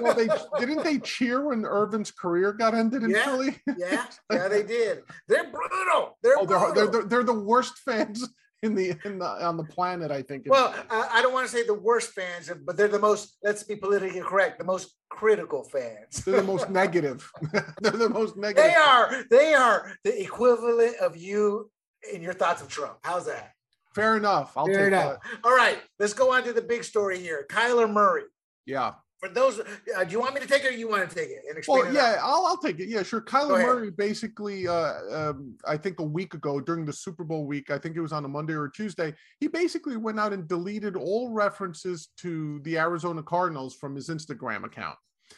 well, they *laughs* didn't they cheer when Irvin's career got ended in Yeah. Philly. Yeah, yeah, they did. They're brutal. They're Oh, brutal. they're, they're they're the worst fans in the in the on the planet. I think. well, I, I don't want to say the worst fans, but they're the most. Let's be politically correct. The most critical fans. they're the most *laughs* negative. *laughs* they're the most negative. They are. They are the equivalent of you in your thoughts of Trump. How's that? Fair enough. I'll Fair take enough. All right, let's go on to the big story here. Kyler Murray. Yeah. For those, uh, do you want me to take it or you want to take it and explain Well, it? yeah, I'll, I'll take it. Yeah, sure. Kyler. Murray basically, uh, um, I think a week ago during the Super Bowl week, I think it was on a Monday or Tuesday, he basically went out and deleted all references to the Arizona Cardinals from his Instagram account.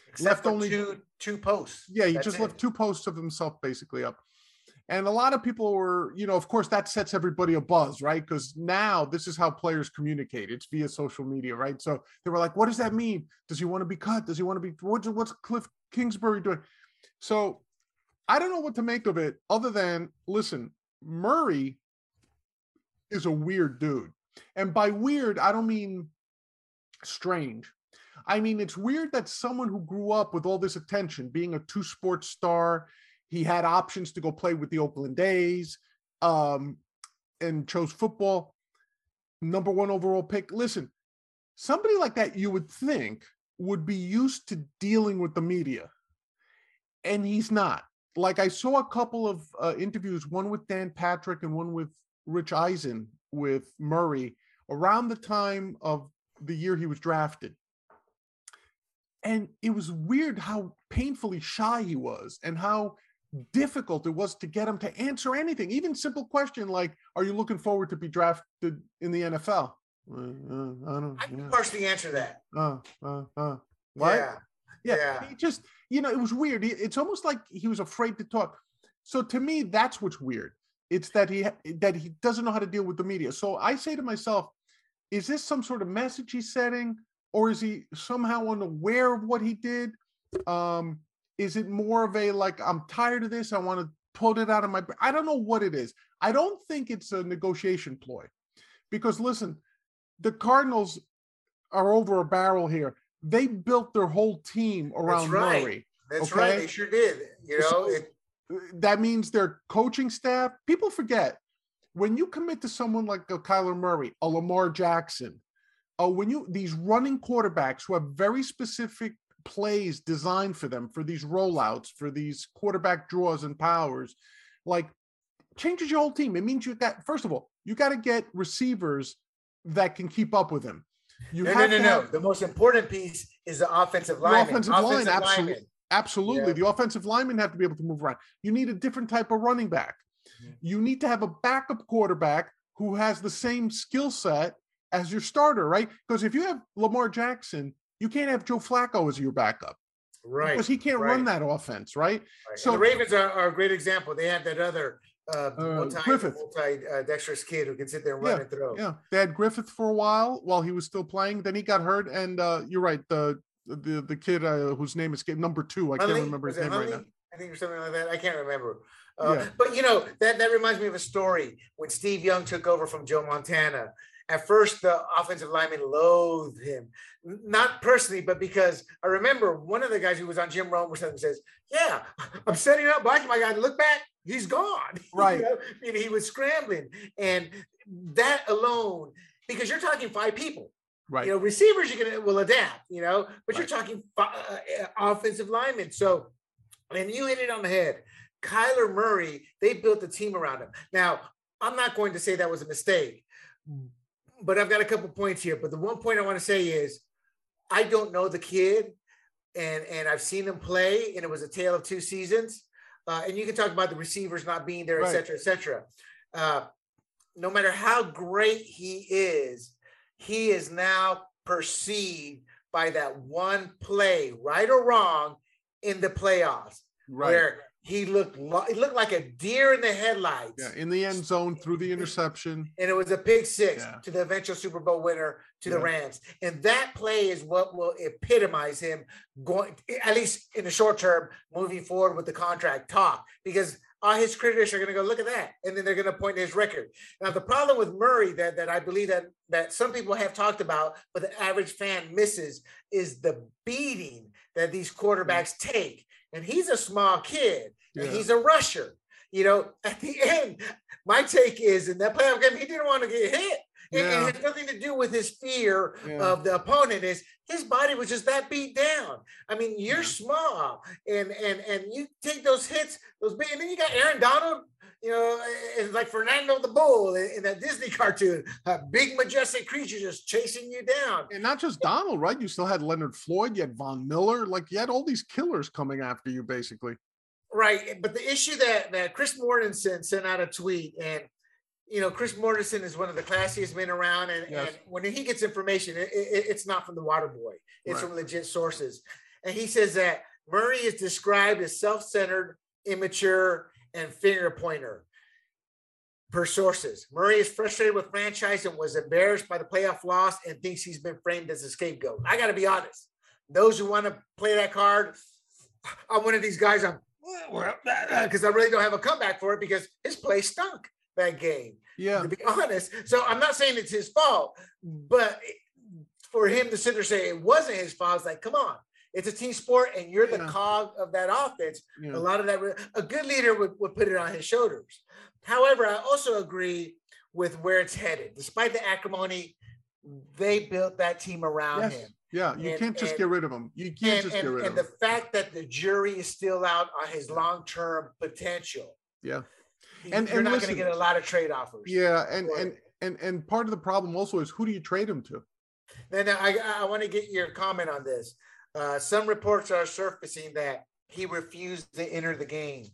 Except left only- two two posts. Yeah, he That's just it. left two posts of himself basically up. And a lot of people were, you know, of course, that sets everybody a buzz, right? Because now this is how players communicate. It's via social media, right? So they were like, what does that mean? Does he want to be cut? Does he want to be, what's, what's Cliff Kingsbury doing? So I don't know what to make of it other than, listen, Murray is a weird dude. And by weird, I don't mean strange. I mean, it's weird that someone who grew up with all this attention, being a two sports star, he had options to go play with the Oakland A's, um, and chose football, number one overall pick. Listen, somebody like that you would think would be used to dealing with the media, and he's not. Like I saw a couple of uh, interviews, one with Dan Patrick and one with Rich Eisen with Murray around the time of the year he was drafted and it was weird how painfully shy he was and how difficult it was to get him to answer anything even simple question like are you looking forward to be drafted in the nfl uh, uh, i don't I can yeah. partially answer that. uh, uh, uh. what Yeah. yeah, yeah. he just you know it was weird it's almost like he was afraid to talk so to me that's what's weird it's that he that he doesn't know how to deal with the media so i say to myself is this some sort of message he's setting or is he somehow unaware of what he did um is it more of a like i'm tired of this i want to put it out of my i don't know what it is i don't think it's a negotiation ploy because listen the cardinals are over a barrel here they built their whole team around right. Murray. That's Okay. right. They sure did. You know, So- it, That means their coaching staff. People forget when you commit to someone like a Kyler Murray, a Lamar Jackson, uh, when you these running quarterbacks who have very specific plays designed for them for these rollouts, for these quarterback draws and powers, like changes your whole team. It means you got first of all, you got to get receivers that can keep up with him. You no, no, no, no. have- The most important piece is the offensive line. offensive line, absolutely. lineman. Absolutely. Yeah. The offensive linemen have to be able to move around. You need a different type of running back. Mhm. You need to have a backup quarterback who has the same skill set as your starter, right? Because if you have Lamar Jackson, you can't have Joe Flacco as your backup Right. because he can't run that offense, right? right. so- So the Ravens are, are a great example. They had that other uh, Uh, multi, Griffith. multi uh, dexterous kid who can sit there and run Yeah, and throw. Yeah. They had Griffith for a while while he was still playing. Then he got hurt. And uh, you're right. The the the kid uh, whose name is number two. I can't remember his name right now. I think or something like that. I can't remember. Uh, Yeah. But you know that that reminds me of a story when Steve Young took over from Joe Montana. At first, the offensive lineman loathed him, not personally, but because I remember one of the guys who was on Jim Rome or something says, "Yeah, I'm setting up, watching my guy. Look back, he's gone." Right. *laughs* You Right. know, and he was scrambling, and that alone, because you're talking five people. Right. You know, receivers you can will adapt, you know, but you're talking fi- uh, uh, offensive linemen. So, and you hit it on the head. Kyler Murray, they built the team around him. Now, I'm not going to say that was a mistake, but I've got a couple points here. But the one point I want to say is, I don't know the kid, and and I've seen him play, and it was a tale of two seasons. Uh, and you can talk about the receivers not being there, et cetera, et cetera. Uh, no matter how great he is, he is now perceived by that one play, right or wrong, in the playoffs, Right. where he looked lo- he looked like a deer in the headlights. Yeah. In the end zone threw the interception. and it was a pick six Yeah. to the eventual Super Bowl winner to the Rams. And that play is what will epitomize him going, at least in the short term, moving forward with the contract talk, because all his critics are going to go look at that, and then they're going to point to his record. Now, the problem with Murray that that I believe that that some people have talked about, but the average fan misses, is the beating that these quarterbacks take. And he's a small kid, and Yeah. he's a rusher. You know, *laughs* at the end, my take is in that playoff game, he didn't want to get hit. Yeah. it has nothing to do with his fear Yeah. of the opponent. Is his body was just that beat down. I mean, you're Yeah. small, and and and you take those hits, those big, and then you got Aaron Donald. You know, it's like Fernando the Bull in, in that Disney cartoon, a big majestic creature just chasing you down. And not just Donald, right? You still had Leonard Floyd, you had Von Miller, like you had all these killers coming after you, basically. Right. But the issue that that Chris Mortensen sent out a tweet, and you know, Chris Mortensen is one of the classiest men around, and, Yes. and when he gets information, it, it- it's not from the water boy, it's Right. from legit sources. And he says that Murray is described as self-centered, immature, and finger pointer. Per sources, Murray is frustrated with franchise and was embarrassed by the playoff loss and thinks he's been framed as a scapegoat. I got to be honest. Those who want to play that card, I'm one of these guys. I'm because I really don't have a comeback for it because his play stunk that game. Yeah. To be *laughs* honest, so I'm not saying it's his fault, but for him to sit there and say it wasn't his fault, it's like, come on, it's a team sport, and you're the cog of that offense. yeah. A lot of that, a good leader would, would put it on his shoulders. However, I also agree with where it's headed. Despite the acrimony, they built that team around Yes. him. Yeah. You And- can't just and- get rid of him. You can't And, just get rid of him. and the fact that the jury is still out on his long-term potential. Yeah. And- you're and not going to get a lot of trade offers. Yeah. And and and and part of the problem also is who do you trade him to? Then I, I want to get your comment on this. Uh, some reports are surfacing that he refused to enter the game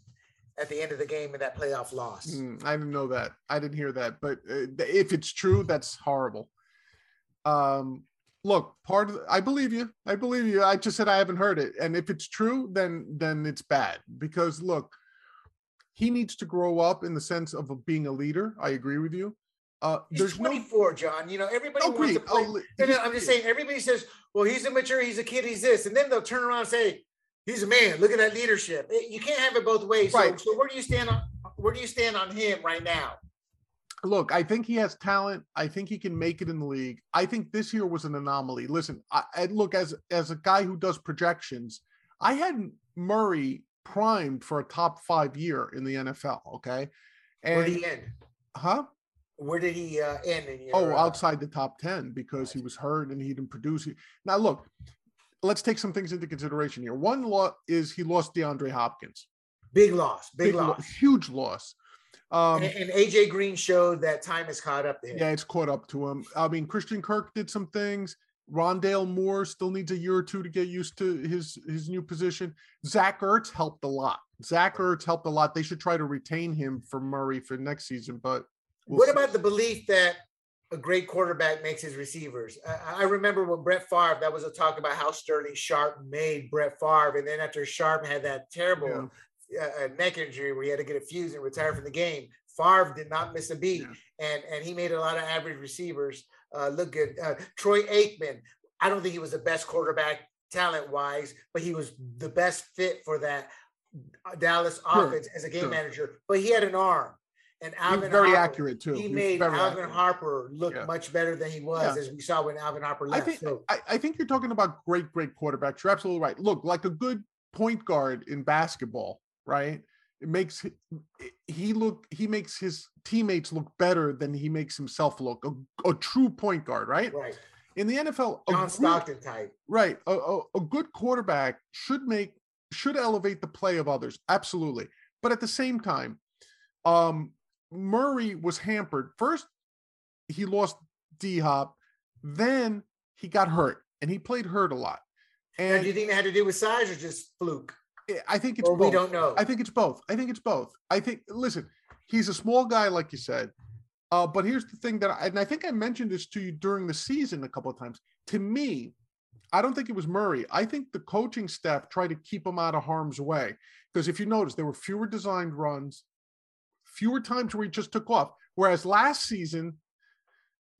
at the end of the game in that playoff loss. Mm, I didn't know that. I didn't hear that. But uh, if it's true, that's horrible. Um, look, part of the, I believe you. I believe you. I just said I haven't heard it, and if it's true, then then it's bad because look, he needs to grow up in the sense of being a leader. I agree with you. Uh, He's there's no 24, John. You know, everybody wants to play. Oh, No, no, I'm just saying, everybody says, well, he's immature, he's a kid, he's this. And then they'll turn around and say, he's a man. Look at that leadership. Eh, You can't have it both ways. So, Right. so where do you stand on where do you stand on him right now? look, I think he has talent. I think he can make it in the league. I think this year was an anomaly. Listen, I, I look as as a guy who does projections. I had Murray primed for a top five year in the NFL. Okay, Where did and he end? huh? Where did he uh, end in your Oh, uh, outside the top ten because he was hurt and he didn't produce. Now look, let's take some things into consideration here. One law is he lost DeAndre Hopkins. big loss, big, lo- loss. huge loss. Um, and, and AJ Green showed that time has caught up to him. Yeah, it's caught up to him. I mean, Christian Kirk did some things. Rondale Moore still needs a year or two to get used to his his new position. Zach Ertz helped a lot. Zach Ertz helped a lot. They should try to retain him for Murray for next season. But we'll what see. about the belief that a great quarterback makes his receivers? I, I remember when Brett Favre, that was a talk about how Sterling Sharpe made Brett Favre. And then after Sharpe had that terrible Yeah. uh, uh, neck injury where he had to get a fuse and retire from the game, Favre did not miss a beat. Yeah. And, and he made a lot of average receivers uh, look good. Uh, Troy Aikman, I don't think he was the best quarterback talent wise, but he was the best fit for that uh, Dallas Sure, offense as a game sure. manager. But he had an arm. And He Alvin very Harper, accurate too. He was made Alvin accurate. Harper look Yeah. much better than he was, Yeah. as we saw when Alvin Harper I left. think so I, I think you're talking about great, great quarterbacks. You're absolutely right. Look, like a good point guard in basketball, right? It makes he look he makes his teammates look better than he makes himself look. A, a true point guard, right? right, In the NFL, John real- Stockton type. right? A, a, a good quarterback should make should elevate the play of others, absolutely. But at the same time, um, Murray was hampered. First, he lost D Hop, then he got hurt, and he played hurt a lot. And And do you think that had to do with size or just fluke? I- think it's Or we both. don't know. I think it's both. I think it's both. I think listen, he's a small guy, like you said. Uh, but here's the thing that I, and I think I mentioned this to you during the season a couple of times. To me, I don't think it was Murray. I think the coaching staff tried to keep him out of harm's way. Because if you notice, there were fewer designed runs, fewer times where he just took off. Whereas last season,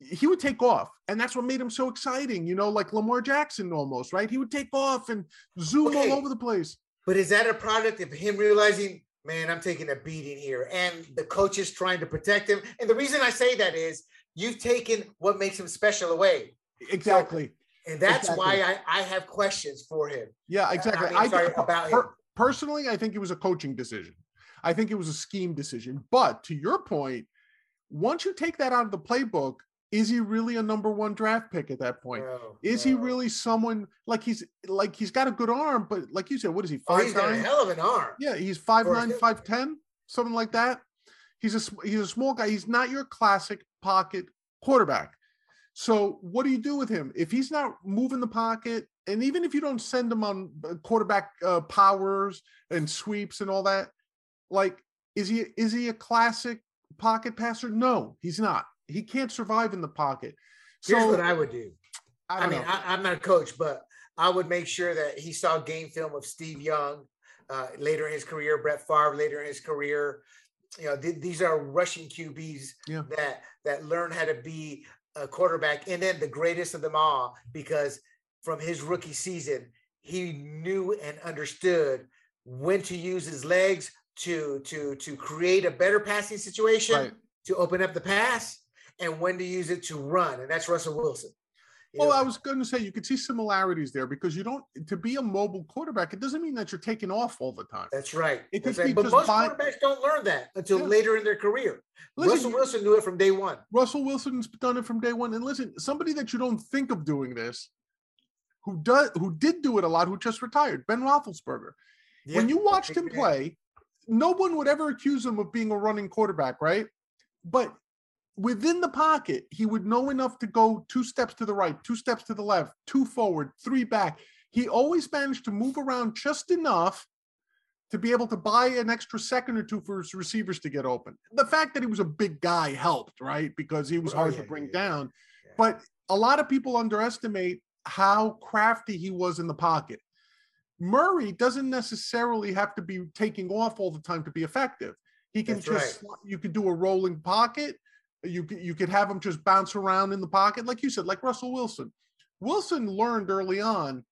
he would take off. And that's what made him so exciting, you know, like Lamar Jackson almost, right? He would take off and zoom Okay. all over the place. But is that a product of him realizing, man, I'm taking a beating here, and the coach is trying to protect him? And the reason I say that is you've taken what makes him special away, Exactly. and that's Exactly. why I, I have questions for him. Yeah, exactly. I mean, I, sorry, think- about per- him. personally, I think it was a coaching decision. I think it was a scheme decision. But to your point, once you take that out of the playbook, is he really a number one draft pick at that point? No, Is he really someone like he's like he's got a good arm, but like you said, what is he Oh, five he's got a nine? hell of an arm. Yeah, he's five nine, five ten, something like that. He's a he's a small guy. He's not your classic pocket quarterback. So what do you do with him if he's not moving the pocket? And even if you don't send him on uh, quarterback uh, powers and sweeps and all that, like is he is he a classic pocket passer? No, he's not. He can't survive in the pocket. Here's So what I would do. I I, mean, know. I, I'm not a coach, but I would make sure that he saw game film of Steve Young uh, later in his career, Brett Favre later in his career. You know, th- these are Russian QBs Yeah. that that learn how to be a quarterback, and then the greatest of them all, because from his rookie season, he knew and understood when to use his legs to to to create a better passing situation, Right. to open up the pass, and when to use it to run, and that's Russell Wilson. You Well, know, I was going to say you could see similarities there because you don't to be a mobile quarterback. It doesn't mean that you're taking off all the time. That's right. It could right. be But just most by- quarterbacks don't learn that until Yeah. later in their career. Listen, Russell Wilson knew it from day one. Russell Wilson's done it from day one. And listen, somebody that you don't think of doing this, who does, who did do it a lot, who just retired, Ben Roethlisberger. when you watched him play, no one would ever accuse him of being a running quarterback, right? But within the pocket, he would know enough to go two steps to the right, two steps to the left, two forward, three back. He always managed to move around just enough to be able to buy an extra second or two for his receivers to get open. The fact that he was a big guy helped, right? Because he was Oh, hard yeah, to bring yeah, down. yeah. But a lot of people underestimate how crafty he was in the pocket. Murray doesn't necessarily have to be taking off all the time to be effective. He can That's just you could do a rolling pocket. You could you could have him just bounce around in the pocket, like you said, like Russell Wilson. Wilson learned early on.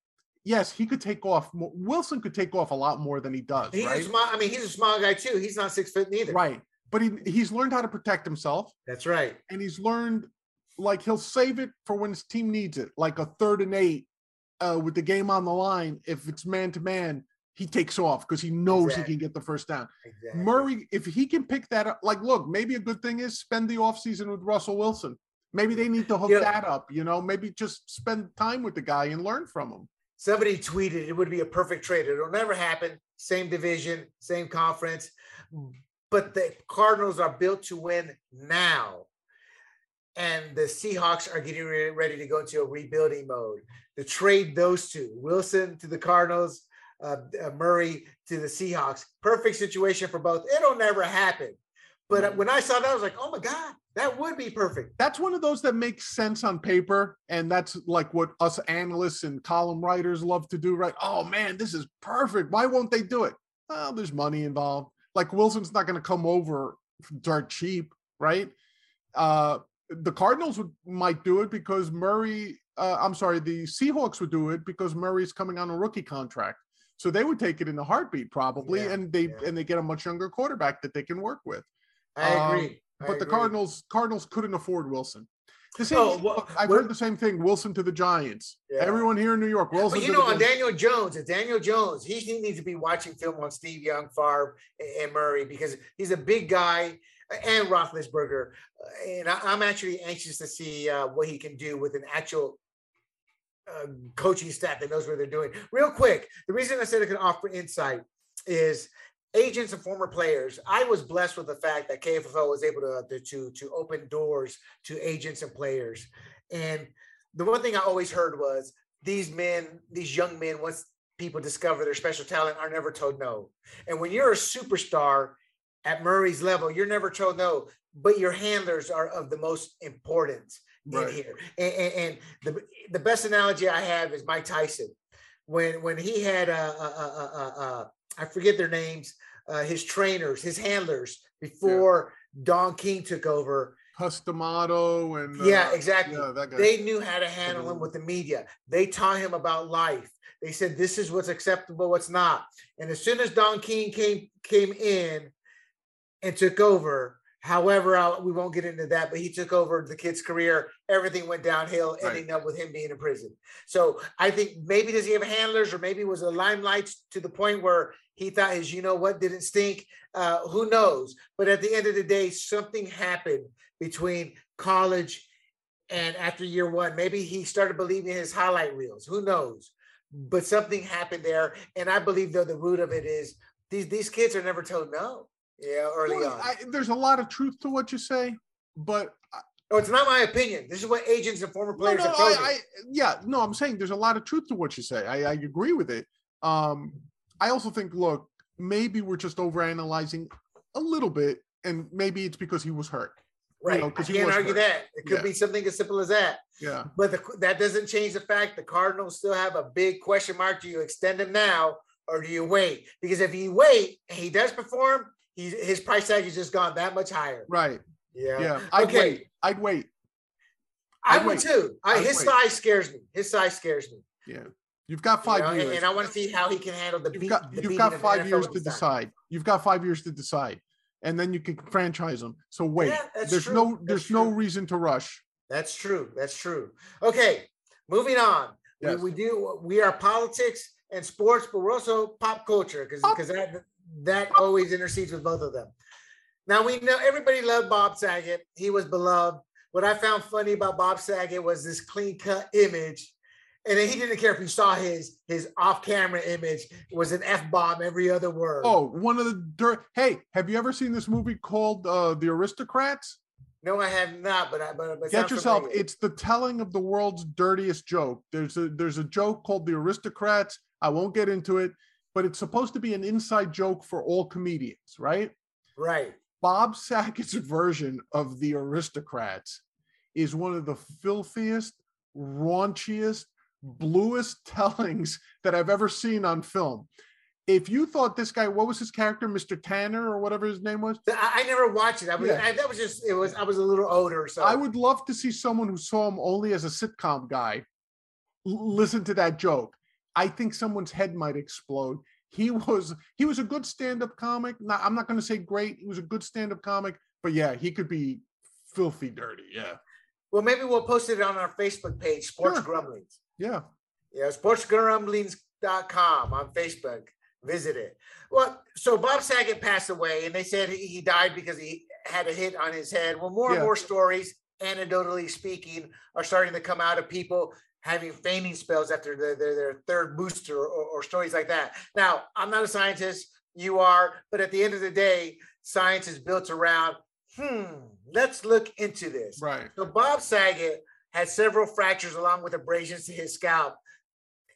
Yes, he could take off. More, Wilson could take off a lot more than he does, He's right? a small. I mean, he's a small guy too. He's not six foot neither. Right, but he he's learned how to protect himself, That's right. and he's learned like he'll save it for when his team needs it, like a third and eight uh, with the game on the line. If it's man to man, he takes off because he knows Exactly. he can get the first down. Exactly. Murray, if he can pick that up, like, look, maybe a good thing is spend the offseason with Russell Wilson. Maybe they need to hook Yeah. that up, you know, maybe just spend time with the guy and learn from him. Somebody tweeted it would be a perfect trade. It'll never happen. Same division, same conference. But the Cardinals are built to win now. And the Seahawks are getting ready to go into a rebuilding mode. To trade those two, Wilson to the Cardinals, uh, uh, Murray to the Seahawks. Perfect situation for both. It'll never happen. But uh, when I saw that, I was like, oh my God, that would be perfect. That's one of those that makes sense on paper. And that's like what us analysts and column writers love to do, right? Oh man, this is perfect. Why won't they do it? Well, there's money involved. Like Wilson's not going to come over dirt cheap, right? Uh, the Cardinals would might do it because Murray. Uh, I'm sorry, the Seahawks would do it because Murray's coming on a rookie contract, so they would take it in a heartbeat probably, Yeah, and they yeah. and they get a much younger quarterback that they can work with. I Um, agree. I But the. Cardinals Cardinals couldn't afford Wilson. The same, Oh, well, I've heard the same thing. Wilson to the Giants. Yeah. Everyone here in New York, Wilson. But you know, the on Daniel Jones, it's Daniel Jones. He, he needs to be watching film on Steve Young, Favre, and- Murray because he's a big guy, and Roethlisberger. Uh, And I, I'm actually anxious to see uh, what he can do with an actual uh, coaching staff that knows what they're doing. Real quick, the reason I said it can offer insight is agents and former players. I was blessed with the fact that KFFO was able to to to, to open doors to agents and players. And the one thing I always heard was these men, these young men, once people discover their special talent, are never told no. And when you're a superstar at Murray's level, you're never told no. But your handlers are of the most importance Right. in here. And, and, and the the best analogy I have is Mike Tyson. When when he had uh, uh, uh, uh, uh, I forget their names, uh, his trainers, his handlers before Don King took over. Cus D'Amato and uh, Yeah, exactly. Yeah, that guy. They knew how to handle him Mhm. with the media. They taught him about life. They said this is what's acceptable, what's not. And as soon as Don King came came in and took over, however, I, we won't get into that, but he took over the kid's career. Everything went downhill, Right. ending up with him being in prison. So I think maybe does he have handlers, or maybe was a limelight to the point where he thought his, you know what, didn't stink. Uh, who knows? But at the end of the day, something happened between college And after year one, maybe he started believing his highlight reels. Who knows? But something happened there. And I believe though the root of it is these these kids are never told no. Yeah, early Well, on. I, there's a lot of truth to what you say, but no, it's not my opinion. This is what agents and former players no, me. I, I, yeah, no, I'm saying there's a lot of truth to what you say. I, I agree with it. Um, I also think, look, maybe we're just overanalyzing a little bit, and maybe it's because he was hurt. right. know, I 'cause he can't argue hurt. that. It could Yeah. be something as simple as that. Yeah, But the, that doesn't change the fact the Cardinals still have a big question mark. Do you extend him now or do you wait? Because if you wait and he does perform, he's, his price tag has just gone that much higher. right. Yeah. Yeah, I'd Okay. wait. I'd wait. I I'd wait. too. I, his wait. size scares me. His size scares me. Yeah, you've got you five know, years. And, I want to see how he can handle the You've beat. got the you've got five years to decide. You've got five years to decide, and then you can franchise them. So wait. Yeah, that's there's true. no That's there's no true. reason to rush. That's true. That's true. Okay, moving on. Yes. We, we do we are politics and sports, but we're also pop culture because because that that always intercedes with both of them. Now we know everybody loved Bob Saget. He was beloved. What I found funny about Bob Saget was this clean cut image. And then he didn't care if you saw his his off camera image it was an f bomb every other word. Oh, one of the dirt. Hey, have you ever seen this movie called uh, The Aristocrats? no, I have not. But I but, but Get yourself. familiar. It's the telling of the world's dirtiest joke. There's a there's a joke called The Aristocrats. I won't get into it, but it's supposed to be an inside joke for all comedians, right? right. Bob Saget's *laughs* version of The Aristocrats is one of the filthiest, raunchiest, bluest tellings that I've ever seen on film. If you thought this guy, what was his character, Mr. Tanner or whatever his name was? I, I never watched it. I was Yeah. I, that was just it was I was a little older. So I would love to see someone who saw him only as a sitcom guy listen to that joke. I think someone's head might explode. He was he was a good stand-up comic. Not, I'm not going to say great. He was a good stand-up comic, but yeah, he could be filthy dirty. Yeah, Well, maybe we'll post it on our Facebook page, Sports Sure. Grumblings. yeah. Yeah, sportsgrumblings.com on Facebook. Visit it. Well, so Bob Saget passed away, and they said he he died because he had a hit on his head. Well, more and more stories, anecdotally speaking, are starting to come out of people having fainting spells after their, their, their third booster or, or stories like that. Now, I'm not a scientist, you are, but at the end of the day, science is built around, hmm, let's look into this. Right. So Bob Saget had several fractures along with abrasions to his scalp.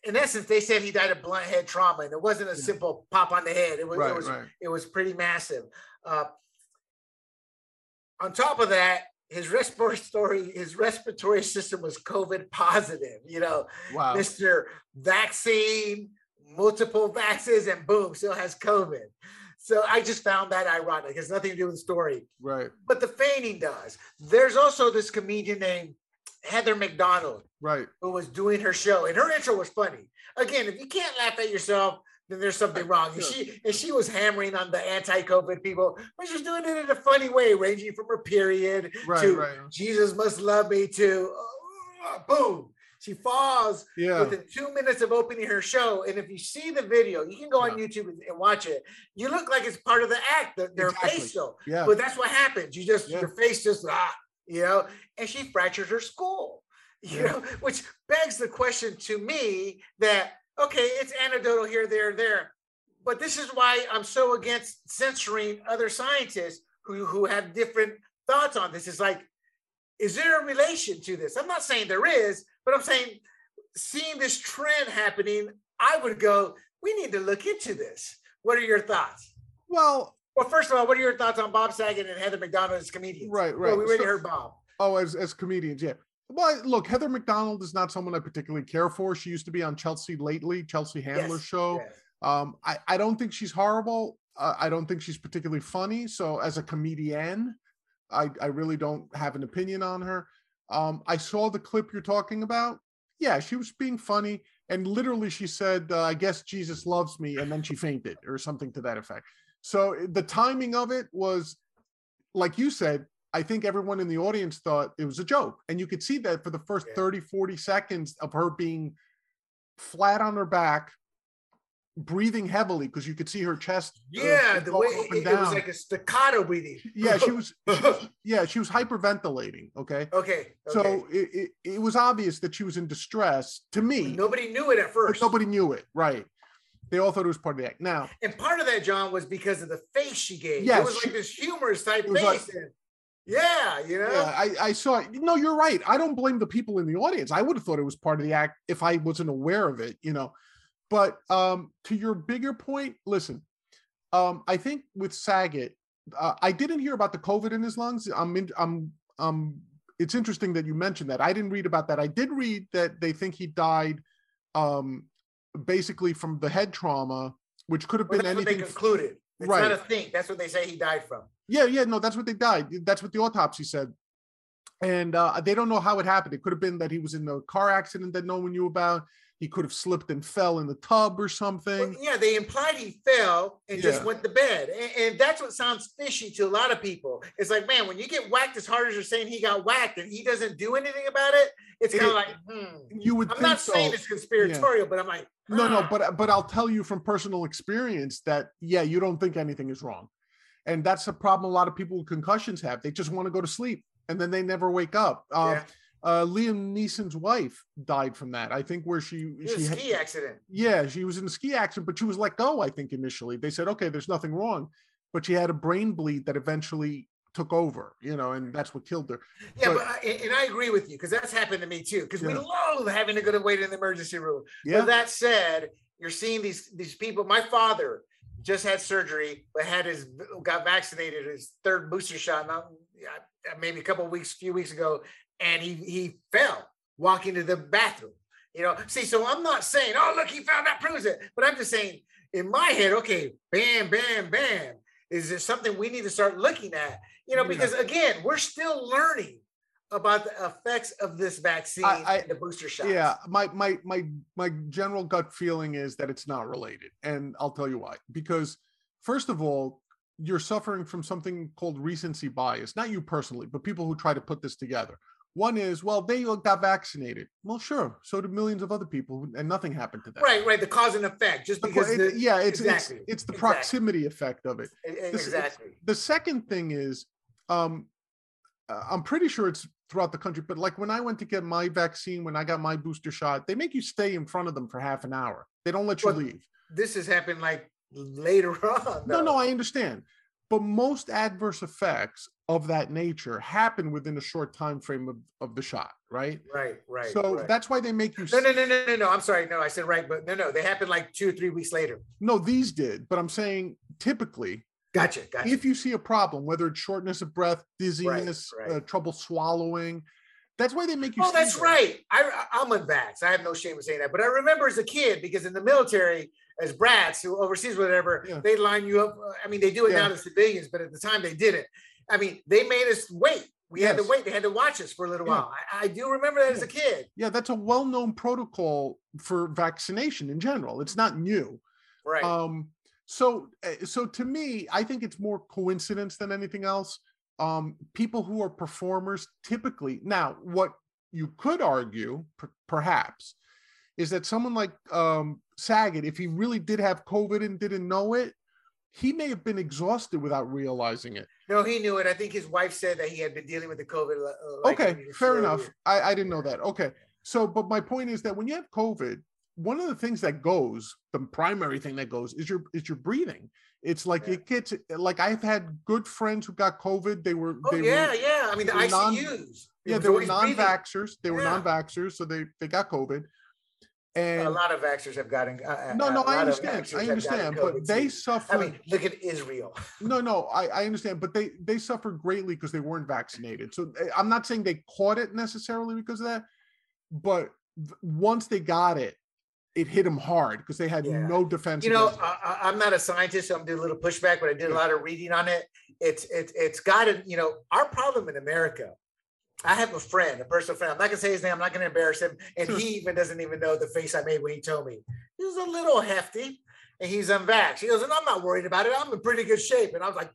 In essence, they said he died of blunt head trauma, and it wasn't a Yeah. simple pop on the head. It was Right. it was right. it was pretty massive. Uh, on top of that, his respiratory his respiratory system was COVID positive. You know, Wow. Mr. Vaccine, multiple vaccines, and boom, still has COVID. So I just found that ironic. It has nothing to do with the story Right. but the feigning does. There's also this comedian named Heather McDonald Right. who was doing her show, and her intro was funny. Again, if you can't laugh at yourself, then there's something *laughs* wrong. And she and she was hammering on the anti-COVID people, but she's doing it in a funny way, ranging from her period Right. to Right. Jesus must love me to uh, boom. She falls Yeah. within two minutes of opening her show. And if you see the video, you can go on YouTube and, and watch it. You look like it's part of the act, the, their Exactly. face though. Yeah. But that's what happens. You just Yeah. your face just ah, you know, and she fractures her skull. *laughs* You Yeah. know, which begs the question to me that okay, it's anecdotal here, there, there. But this is why I'm so against censoring other scientists who, who have different thoughts on this. It's like, is there a relation to this? I'm not saying there is, but I'm saying seeing this trend happening, I would go, we need to look into this. What are your thoughts? Well, Well, first of all, what are your thoughts on Bob Saget and Heather McDonald as comedians? right. Well, Right. we already So- heard Bob. Oh, as as comedians, yeah. Well, look, Heather McDonald is not someone I particularly care for. She used to be on Chelsea lately, Chelsea Handler Yes, show. yes. Um, I, I don't think she's horrible. Uh, I don't think she's particularly funny. So as a comedian, I, I really don't have an opinion on her. Um, I saw the clip you're talking about. Yeah, she was being funny. And literally she said, uh, I guess Jesus loves me. And then she fainted or something to that effect. So the timing of it was, like you said, I think everyone in the audience thought it was a joke. And you could see that for the first Yeah. 30, 40 seconds of her being flat on her back, breathing heavily because you could see her chest. uh, Yeah, the way it, it was like a staccato breathing. yeah, *laughs* she was. Yeah, she was hyperventilating. Okay. okay. So it, it, it was obvious that she was in distress to me. nobody knew it at first. nobody knew it. Right. They all thought it was part of the act. Now, And part of that, John, was because of the face she gave. Yes, it was she- like this humorous type was like- face. and- yeah, you know. yeah, I, I saw it. No, you're right. I don't blame the people in the audience. I would have thought it was part of the act if I wasn't aware of it, you know. But um, to your bigger point, listen, um, I think with Saget, uh, I didn't hear about the COVID in his lungs. I'm in, I'm um it's interesting that you mentioned that. I didn't read about that. I did read that they think he died um basically from the head trauma, which could have Well, been that's what they concluded. It's Right. not a think. That's what they say he died from. Yeah, yeah, no, that's what they died. That's what the autopsy said. And uh, they don't know how it happened. It could have been that he was in a car accident that no one knew about. He could have slipped and fell in the tub or Well, something. yeah, they implied he fell and just went to bed. And, and that's what sounds fishy to a lot of people. It's like, man, when you get whacked as hard as you're saying he got whacked and he doesn't do anything about it, it's kind of is- like, hmm. You would I'm not so. saying it's conspiratorial, but I'm like, No, no, but but I'll tell you from personal experience that yeah, you don't think anything is wrong, and that's a problem a lot of people with concussions have. They just want to go to sleep and then they never wake up. Uh, yeah, uh, Liam Neeson's wife died from that. I think where she she a had- ski accident. Yeah, she was in a ski accident, but she was let go. I think initially they said, okay, there's nothing wrong, but she had a brain bleed that eventually took over, you know, and that's what killed her. Yeah, But- but, I, and I agree with you because that's happened to me too. Because we Yeah. loathe having to go to wait in the emergency room. Yeah, But that said, you're seeing these these people. My father just had surgery, but had his got vaccinated his third booster shot, not yeah, maybe a couple of weeks, few weeks ago, and he he fell walking to the bathroom. You know, see, so I'm not saying, oh look, he fell, that proves it. But I'm just saying, in my head, okay, bam, bam, bam. Is there something we need to start looking at? You know, because again, we're still learning about the effects of this vaccine I- and the booster shot. yeah. My my my my general gut feeling is that it's not related, and I'll tell you why. Because first of all, you're suffering from something called recency bias. Not you personally, but people who try to put this together. One is, well, they got vaccinated. Well, sure, so did millions of other people, and nothing happened to them. Right, right. The cause and effect, just The because. it- the, yeah, it's exactly, it's it's the exactly. proximity effect of it. exactly. The second thing is, um, uh, I'm pretty sure it's throughout the country, but like when I went to get my vaccine, when I got my booster shot, they make you stay in front of them for half an hour. They don't let you Well, leave. This has happened like later *laughs* on. No, though. no, I understand. But most adverse effects of that nature happen within a short time frame of, of the shot, right? Right, right. so right. that's why they make you. No, no, no, no, no, no. I'm sorry. No, I said right, but no, no. They happened like two or three weeks later. no, these did, but I'm saying typically Gotcha, gotcha. if you see a problem, whether it's shortness of breath, dizziness, right. Uh, trouble swallowing, that's why they make you. Oh, that's right. I, I'm unvaxxed. I have no shame in saying that. But I remember as a kid, because in the military, as brats who overseas, whatever, Yeah. they line you up. I mean, they do it Yeah. now to civilians, but at the time they didn't. I mean, they made us wait. We had to wait. They had to watch us for a little Yeah. while. I, I do remember that as a kid. Yeah, that's a well-known protocol for vaccination in general. It's not new. Right. Um, so, uh, so to me, I think it's more coincidence than anything else. Um, people who are performers typically now, what you could argue, per- perhaps, is that someone like um, Saget, if he really did have COVID and didn't know it, he may have been exhausted without realizing it. no, he knew it. I think his wife said that he had been dealing with the COVID. uh, like okay, fair enough. I, I didn't know that. Okay. So, but my point is that when you have COVID, one of the things that goes, the primary thing that goes is your is your breathing. It's like Yeah. it gets like I've had good friends who got COVID. They were Oh they yeah, were yeah. I mean, the were non- ICUs. yeah, they were non-vaxxers. They were Yeah. non-vaxxers, so they they got COVID. And A lot of vaxxers have gotten. Uh, no, uh, no, I understand. I understand, but they too. suffered. I mean, look at Israel. *laughs* No, no, I, I understand, but they they suffered greatly because they weren't vaccinated. So eh, I'm not saying they caught it necessarily because of that, but once they got it, it hit them hard because they had Yeah. no defense. You know. I, I'm not a scientist, so I'm doing a little pushback, but I did a lot of reading on it. It's it's it's got to, you know, our problem in America. I have a friend, a personal friend. I'm not gonna say his name. I'm not gonna embarrass him, and he *laughs* even doesn't even know the face I made when he told me. He was a little hefty, and he's unvaxxed. He goes, and I'm not worried about it. I'm in pretty good shape. And I was like,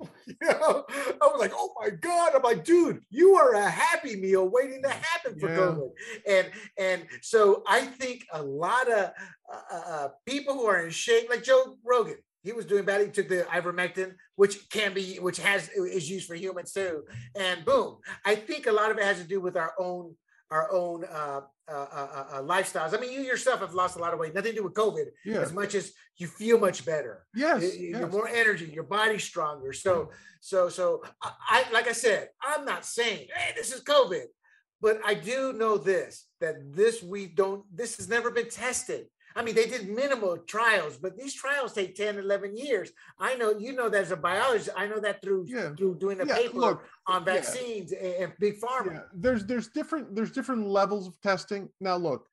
*laughs* You know, I was like, oh my God. I'm like, dude, you are a happy meal waiting to happen for Yeah. COVID. And and so I think a lot of uh, uh, people who are in shape, like Joe Rogan, he was doing bad. He took the ivermectin, which can be, which has is used for humans too. And boom, I think a lot of it has to do with our own our own uh, uh, uh, uh, lifestyles. I mean, you yourself have lost a lot of weight. Nothing to do with COVID, Yeah. as much as you feel much better. Yes. Y- y- You're yes. more energy. Your body's stronger. So, so, so I, I, like I said, I'm not saying, hey, this is COVID, but I do know this that this we don't. This has never been tested. I mean, they did minimal trials, but these trials take 10, 11 years. I know you know that as a biologist. I know that through Yeah. through doing a Yeah, paper look, on vaccines and, and big pharma. yeah, there's there's different there's different levels of testing. Now, look,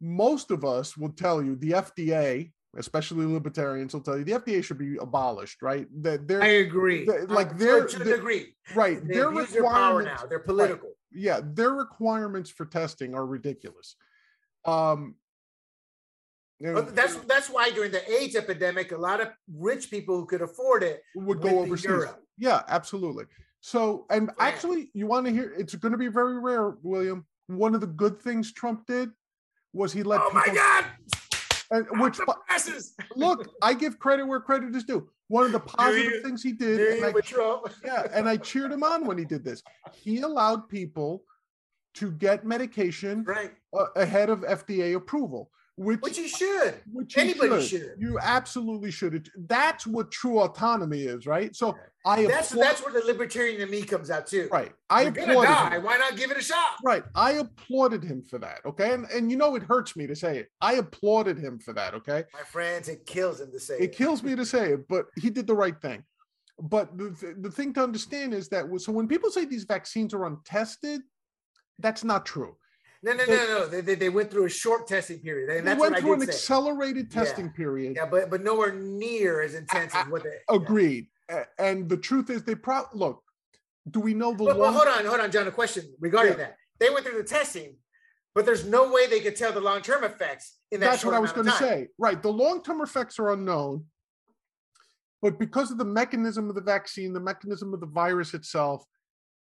most of us will tell you the FDA, especially libertarians, will tell you the FDA should be abolished, right? That they're I agree. the- like they're- to they're- degree. right. They Their abuse their power now. They're political. yeah, their requirements for testing are ridiculous. Um, you know, But that's that's why during the AIDS epidemic, a lot of rich people who could afford it would go overseas. Europe. Yeah, absolutely. So, and Yeah. actually, you want to hear? It's going to be very rare, William. One of the good things Trump did was he let Oh my people, God! and which look, I give credit where credit is due. One of the positive you? things he did, and I, Trump. *laughs* yeah, and I cheered him on when he did this. He allowed people to get medication Right. ahead of FDA approval, which Which you should. which you Anybody should. should. You absolutely should. That's what true autonomy is, right? So I That's applaud- that's where the libertarian in me comes out too. right. I You're applauded die. him. Why not give it a shot? Right. I applauded him for that. Okay. And, and you know, it hurts me to say it. I applauded him for that. Okay. My friends, it kills him to say It it. kills me to *laughs* say it, but he did the right thing. But the, th- the thing to understand is that so when people say these vaccines are untested, that's not true. No, no, no, no, no. They, they, they went through a short testing period, and They went through an say. accelerated Yeah. testing period. Yeah, but but nowhere near as intense as what they. Agreed. A- And the truth is, they probably look. Do we know the But, but hold on, hold on, John. A question regarding Yeah. that. They went through the testing, but there's no way they could tell the long term effects in that That's what I was going to say. Right. The long term effects are unknown. But because of the mechanism of the vaccine, the mechanism of the virus itself,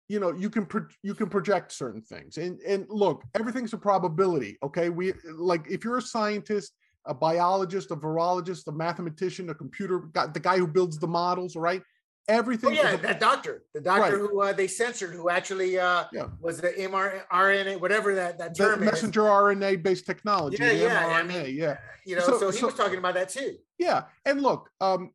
you know, you can pro- you can project certain things. And and look, everything's a probability. Okay. We like if you're a scientist, a biologist, a virologist, a mathematician, a computer guy, the guy who builds the models, right? Oh Everything is yeah, a- that doctor, the doctor Right. who uh, they censored, who actually uh, Yeah. was the mRNA, whatever that that the term is. messenger RNA based technology. Yeah, the yeah, I mean, yeah. You know, So- so, he so- was talking about that too. Yeah, and look, um,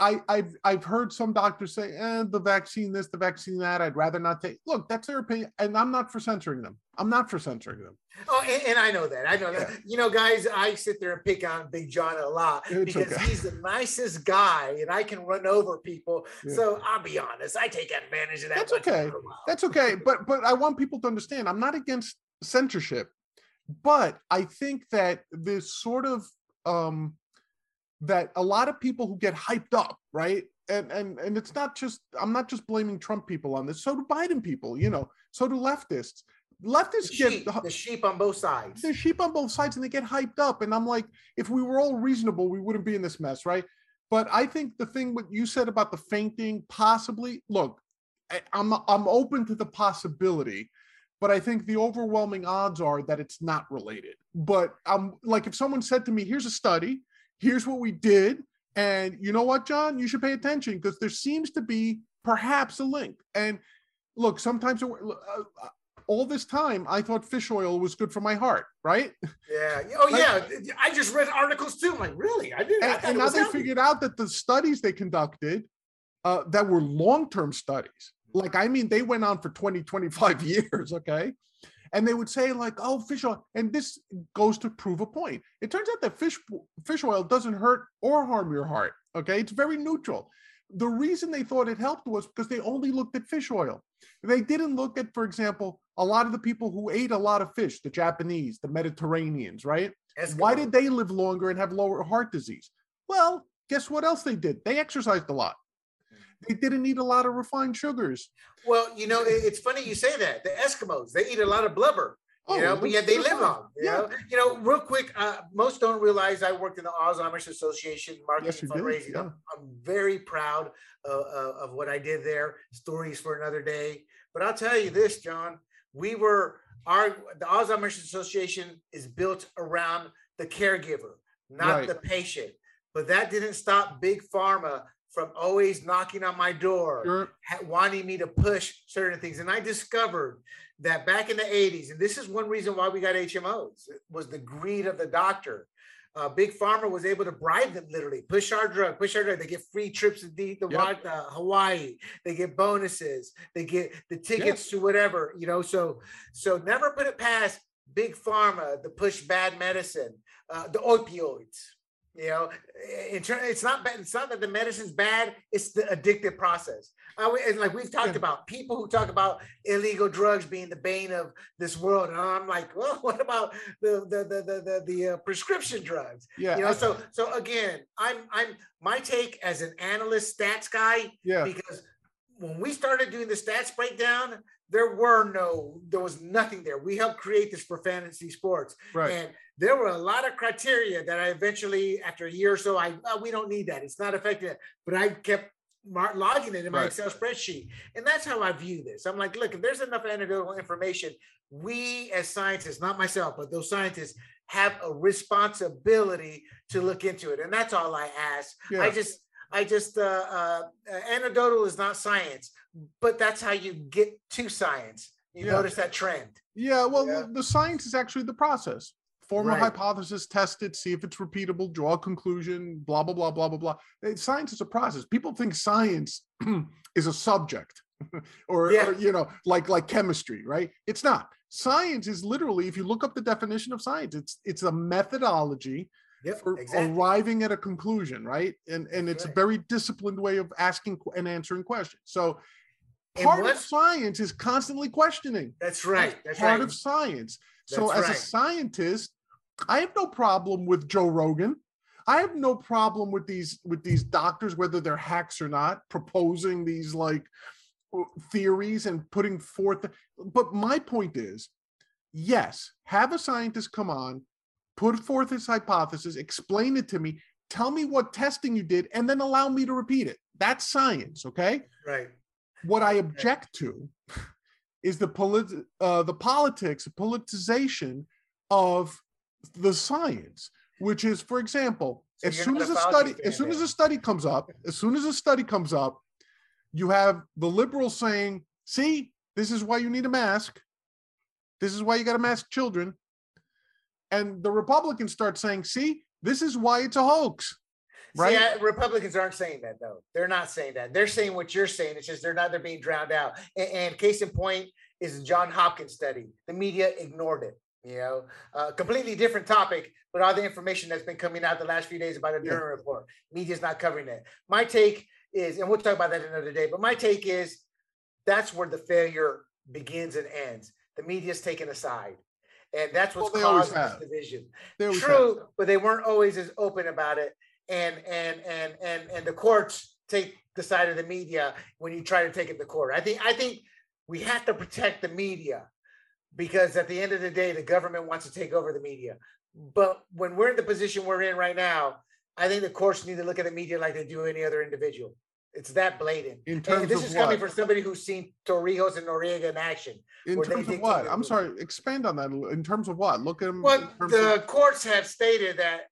I I've I've heard some doctors say, eh, the vaccine this, the vaccine that. I'd rather not take. Look, that's their opinion, and I'm not for censoring them. I'm not for censoring them. Oh, and, and I know that. I know that. You know, guys, I sit there and pick on Big John a lot It's because okay. he's the nicest guy, and I can run over people. Yeah. So I'll be honest, I take advantage of that. That's once in a okay. That's okay, but but I want people to understand. I'm not against censorship, but I think that this sort of um, that a lot of people who get hyped up, right? And and and it's not just I'm not just blaming Trump people on this. So do Biden people, you know. So do leftists. the Leftists get sheep, the sheep on both sides. The sheep on both sides and they get hyped up. And I'm like, if we were all reasonable, we wouldn't be in this mess, right? But I think the thing what you said about the fainting, possibly, look, I, I'm I'm open to the possibility, but I think the overwhelming odds are that it's not related. But I'm like, if someone said to me, here's a study, here's what we did, and you know what, John, you should pay attention because there seems to be perhaps a link. And look, sometimes it, uh, uh, all this time I thought fish oil was good for my heart, right? Yeah. Oh, Like- yeah. I just read articles too. I'm like, really? I did. I And, thought and now they healthy. figured out that the studies they conducted uh, that were long-term studies, like I mean, they went on for 20, 25 *laughs* years, okay? And they would say, like, oh, fish oil, and this goes to prove a point. It turns out that fish fish oil doesn't hurt or harm your heart. Okay, it's very neutral. The reason they thought it helped was because they only looked at fish oil. They didn't look at, for example, a lot of the people who ate a lot of fish, the Japanese, the Mediterraneans, right? Why did they live longer and have lower heart disease? Well, guess what else they did? They exercised a lot. They didn't eat a lot of refined sugars. Well, you know, it's funny you say that. The Eskimos, they eat a lot of blubber. You Oh, know, but yet they live on. You Yeah. know, you know, real quick, uh, most don't realize I worked in the Alzheimer's Association marketing Yes, you did, fundraising. yeah. I'm, I'm very proud of, of, of what I did there. Stories for another day. But I'll tell you this, John, we were our the Alzheimer's Association is built around the caregiver, not Right. the patient. But that didn't stop big pharma from always knocking on my door Sure. wanting me to push certain things. And I discovered that back in the 80s, and this is one reason why we got HMOs, was the greed of the doctor. Uh, Big Pharma was able to bribe them literally, push our drug, push our drug. They get free trips to the, the Yep. uh, Hawaii. They get bonuses. They get the tickets to whatever, you know. So, so never put it past Big Pharma to push bad medicine, uh, the opioids. You know, in turn, it's not bad. It's not that the medicine's bad. It's the addictive process. I, and like we've talked Yeah. about, people who talk about illegal drugs being the bane of this world, and I'm like, well, *laughs* what about the the the the the, the uh, prescription drugs? Yeah. You know, so so again, I'm I'm my take as an analyst, stats guy, yeah. because when we started doing the stats breakdown, there were no, there was nothing there. We helped create this for fantasy sports. Right. And there were a lot of criteria that I eventually, after a year or so, I oh, we don't need that. It's not effective. But I kept logging it in my Right. Excel spreadsheet, and that's how I view this. I'm like, look, if there's enough anecdotal information, we as scientists, not myself, but those scientists, have a responsibility to look into it, and that's all I ask. Yeah. I just, I just, uh, uh, anecdotal is not science, but that's how you get to science. You Yeah. notice that trend. Yeah, well, Yeah. The science is actually the process. Form a hypothesis, test it, see if it's repeatable, draw a conclusion, blah, blah, blah, blah, blah, blah. Science is a process. People think science *clears throat* is a subject *laughs* or, Yeah. or, you know, like like chemistry, right? It's not. Science is literally, if you look up the definition of science, it's it's a methodology Yep, for exactly. arriving at a conclusion, right? And and it's right. a very disciplined way of asking and answering questions. So part of science is constantly questioning That's right. That's part right. of science. So That's as a scientist, I have no problem with Joe Rogan. I have no problem with these with these doctors, whether they're hacks or not, proposing these like theories and putting forth. But my point is, yes, have a scientist come on, put forth his hypothesis, explain it to me, tell me what testing you did, and then allow me to repeat it. That's science, okay? right. what I object to *laughs* is the polit- uh, the politics, politicization of the science, which is, for example, So as soon as a study, as soon as a study comes up, as soon as a study comes up, you have the liberals saying, "See, this is why you need a mask. This is why you got to mask children," and the Republicans start saying, "See, this is why it's a hoax." Right? See, I, Republicans aren't saying that though. They're not saying that. They're saying what you're saying. It's just they're not. They're being drowned out. And, and case in point is the John Hopkins study. The media ignored it. You know, uh, completely different topic, but all the information that's been coming out the last few days about a Yeah. Durham report, media's not covering it. My take is, and we'll talk about that another day. But my take is, that's where the failure begins and ends. The media's taken aside, and that's what's Well, causing this division. Always have. True, but they weren't always as open about it. And and and and and the courts take the side of the media when you try to take it to court. I think I think we have to protect the media because at the end of the day, the government wants to take over the media. But when we're in the position we're in right now, I think the courts need to look at the media like they do any other individual. It's that blatant. In terms And this of is coming from somebody who's seen Torrijos and Noriega in action. In terms of what? I'm sorry, expand on that. In terms of what? Look at them. Well, the courts have stated that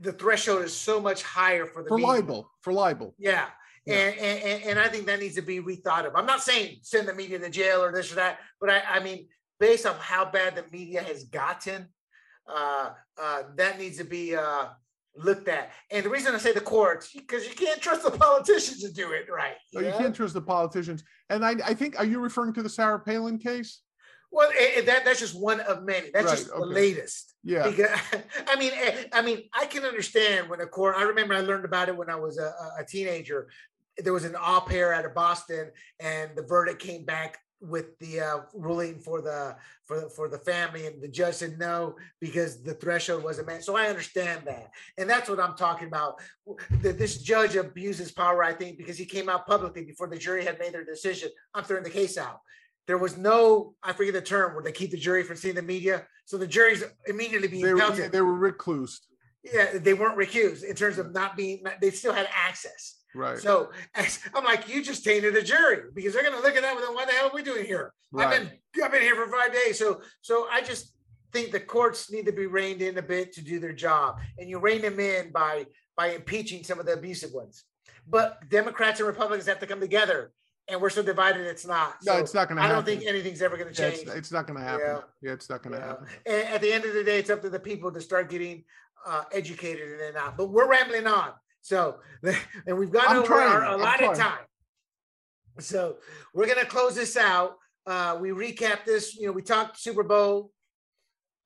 the threshold is so much higher for the for media. libel, for libel. Yeah. Yeah. And, and and- I think that needs to be rethought of. I'm not saying send the media to jail or this or that, but I, I mean, based on how bad the media has gotten, uh, uh, that needs to be uh, looked at. And the reason I say the courts, because you can't trust the *laughs* politicians to do it right. No, you can't trust the politicians. And I, I think, are you referring to the Sarah Palin case? Well, eh, eh, that that's just one of many. That's Right, just the latest. Yeah. Because *laughs* I mean, eh, I mean, I can understand when a court. I remember I learned about it when I was a- a teenager. There was an au pair out of Boston, and the verdict came back with the uh, ruling for the for the, for the family, and the judge said no because the threshold wasn't met. So I understand that, and that's what I'm talking about. That this judge abuses power, I think, because he came out publicly before the jury had made their decision. I'm throwing the case out. there was no, I forget the term, where they keep the jury from seeing the media. So the jury's immediately being They were, pelted. they were reclused. yeah, they weren't recused in terms of not being, they still had access. Right. So I'm like, you just tainted a jury because they're going to look at that. Well, what the hell are we doing here? I've been I've been here for five days. So so I just think the courts need to be reined in a bit to do their job, and you rein them in by by impeaching some of the abusive ones. But Democrats and Republicans have to come together, and we're so divided. It's not. no, it's not going to I don't think anything's ever going to Yeah, change. it's, it's not going to happen. Yeah. Yeah. it's not going to Yeah. happen. And at the end of the day, it's up to the people to start getting uh, educated and then out. But we're rambling on. So, *laughs* and we've gone I'm over trying. our I'm allotted time. So we're gonna close this out. Uh, we recap this. You know, we talked Super Bowl,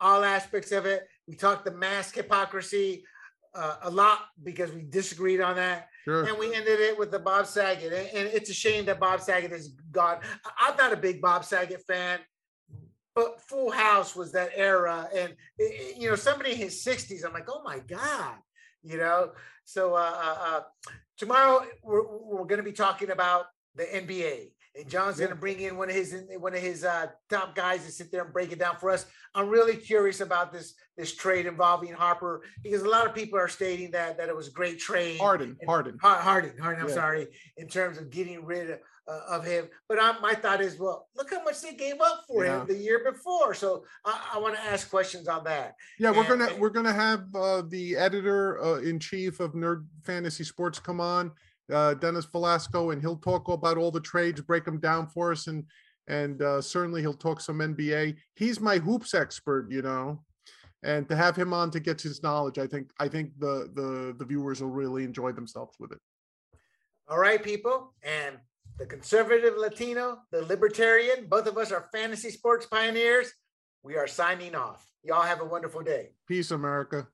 all aspects of it. We talked the mask hypocrisy uh, a lot because we disagreed on that. Sure. And we ended it with the Bob Saget. And, it's a shame that Bob Saget is gone. I'm not a big Bob Saget fan, but Full House was that era. And, i- i- you know, somebody in his 60s, I'm like, oh my God, you know? So uh, uh, uh, tomorrow we're, we're going to be talking about the NBA. And John's going to bring in one of his one of his uh, top guys to sit there and break it down for us. I'm really curious about this this trade involving Harper because a lot of people are stating that that it was a great trade. Harden. and- Harden. Harden, Harden. I'm Yeah. sorry, in terms of getting rid of, uh, of him. But I, my thought is, well, look how much they gave up for Yeah. him the year before. So I, I want to ask questions on that. Yeah, we're And- gonna we're gonna have uh, the editor uh, in chief of Nerd Fantasy Sports come on, uh, Dennis Velasco, and he'll talk about all the trades, break them down for us, and and uh, certainly he'll talk some NBA. He's my hoops expert, you know, and to have him on to get his knowledge, I think I think the the the viewers will really enjoy themselves with it. All right, people, and the conservative Latino, the libertarian, both of us are fantasy sports pioneers. We are signing off. Y'all have a wonderful day. Peace, America.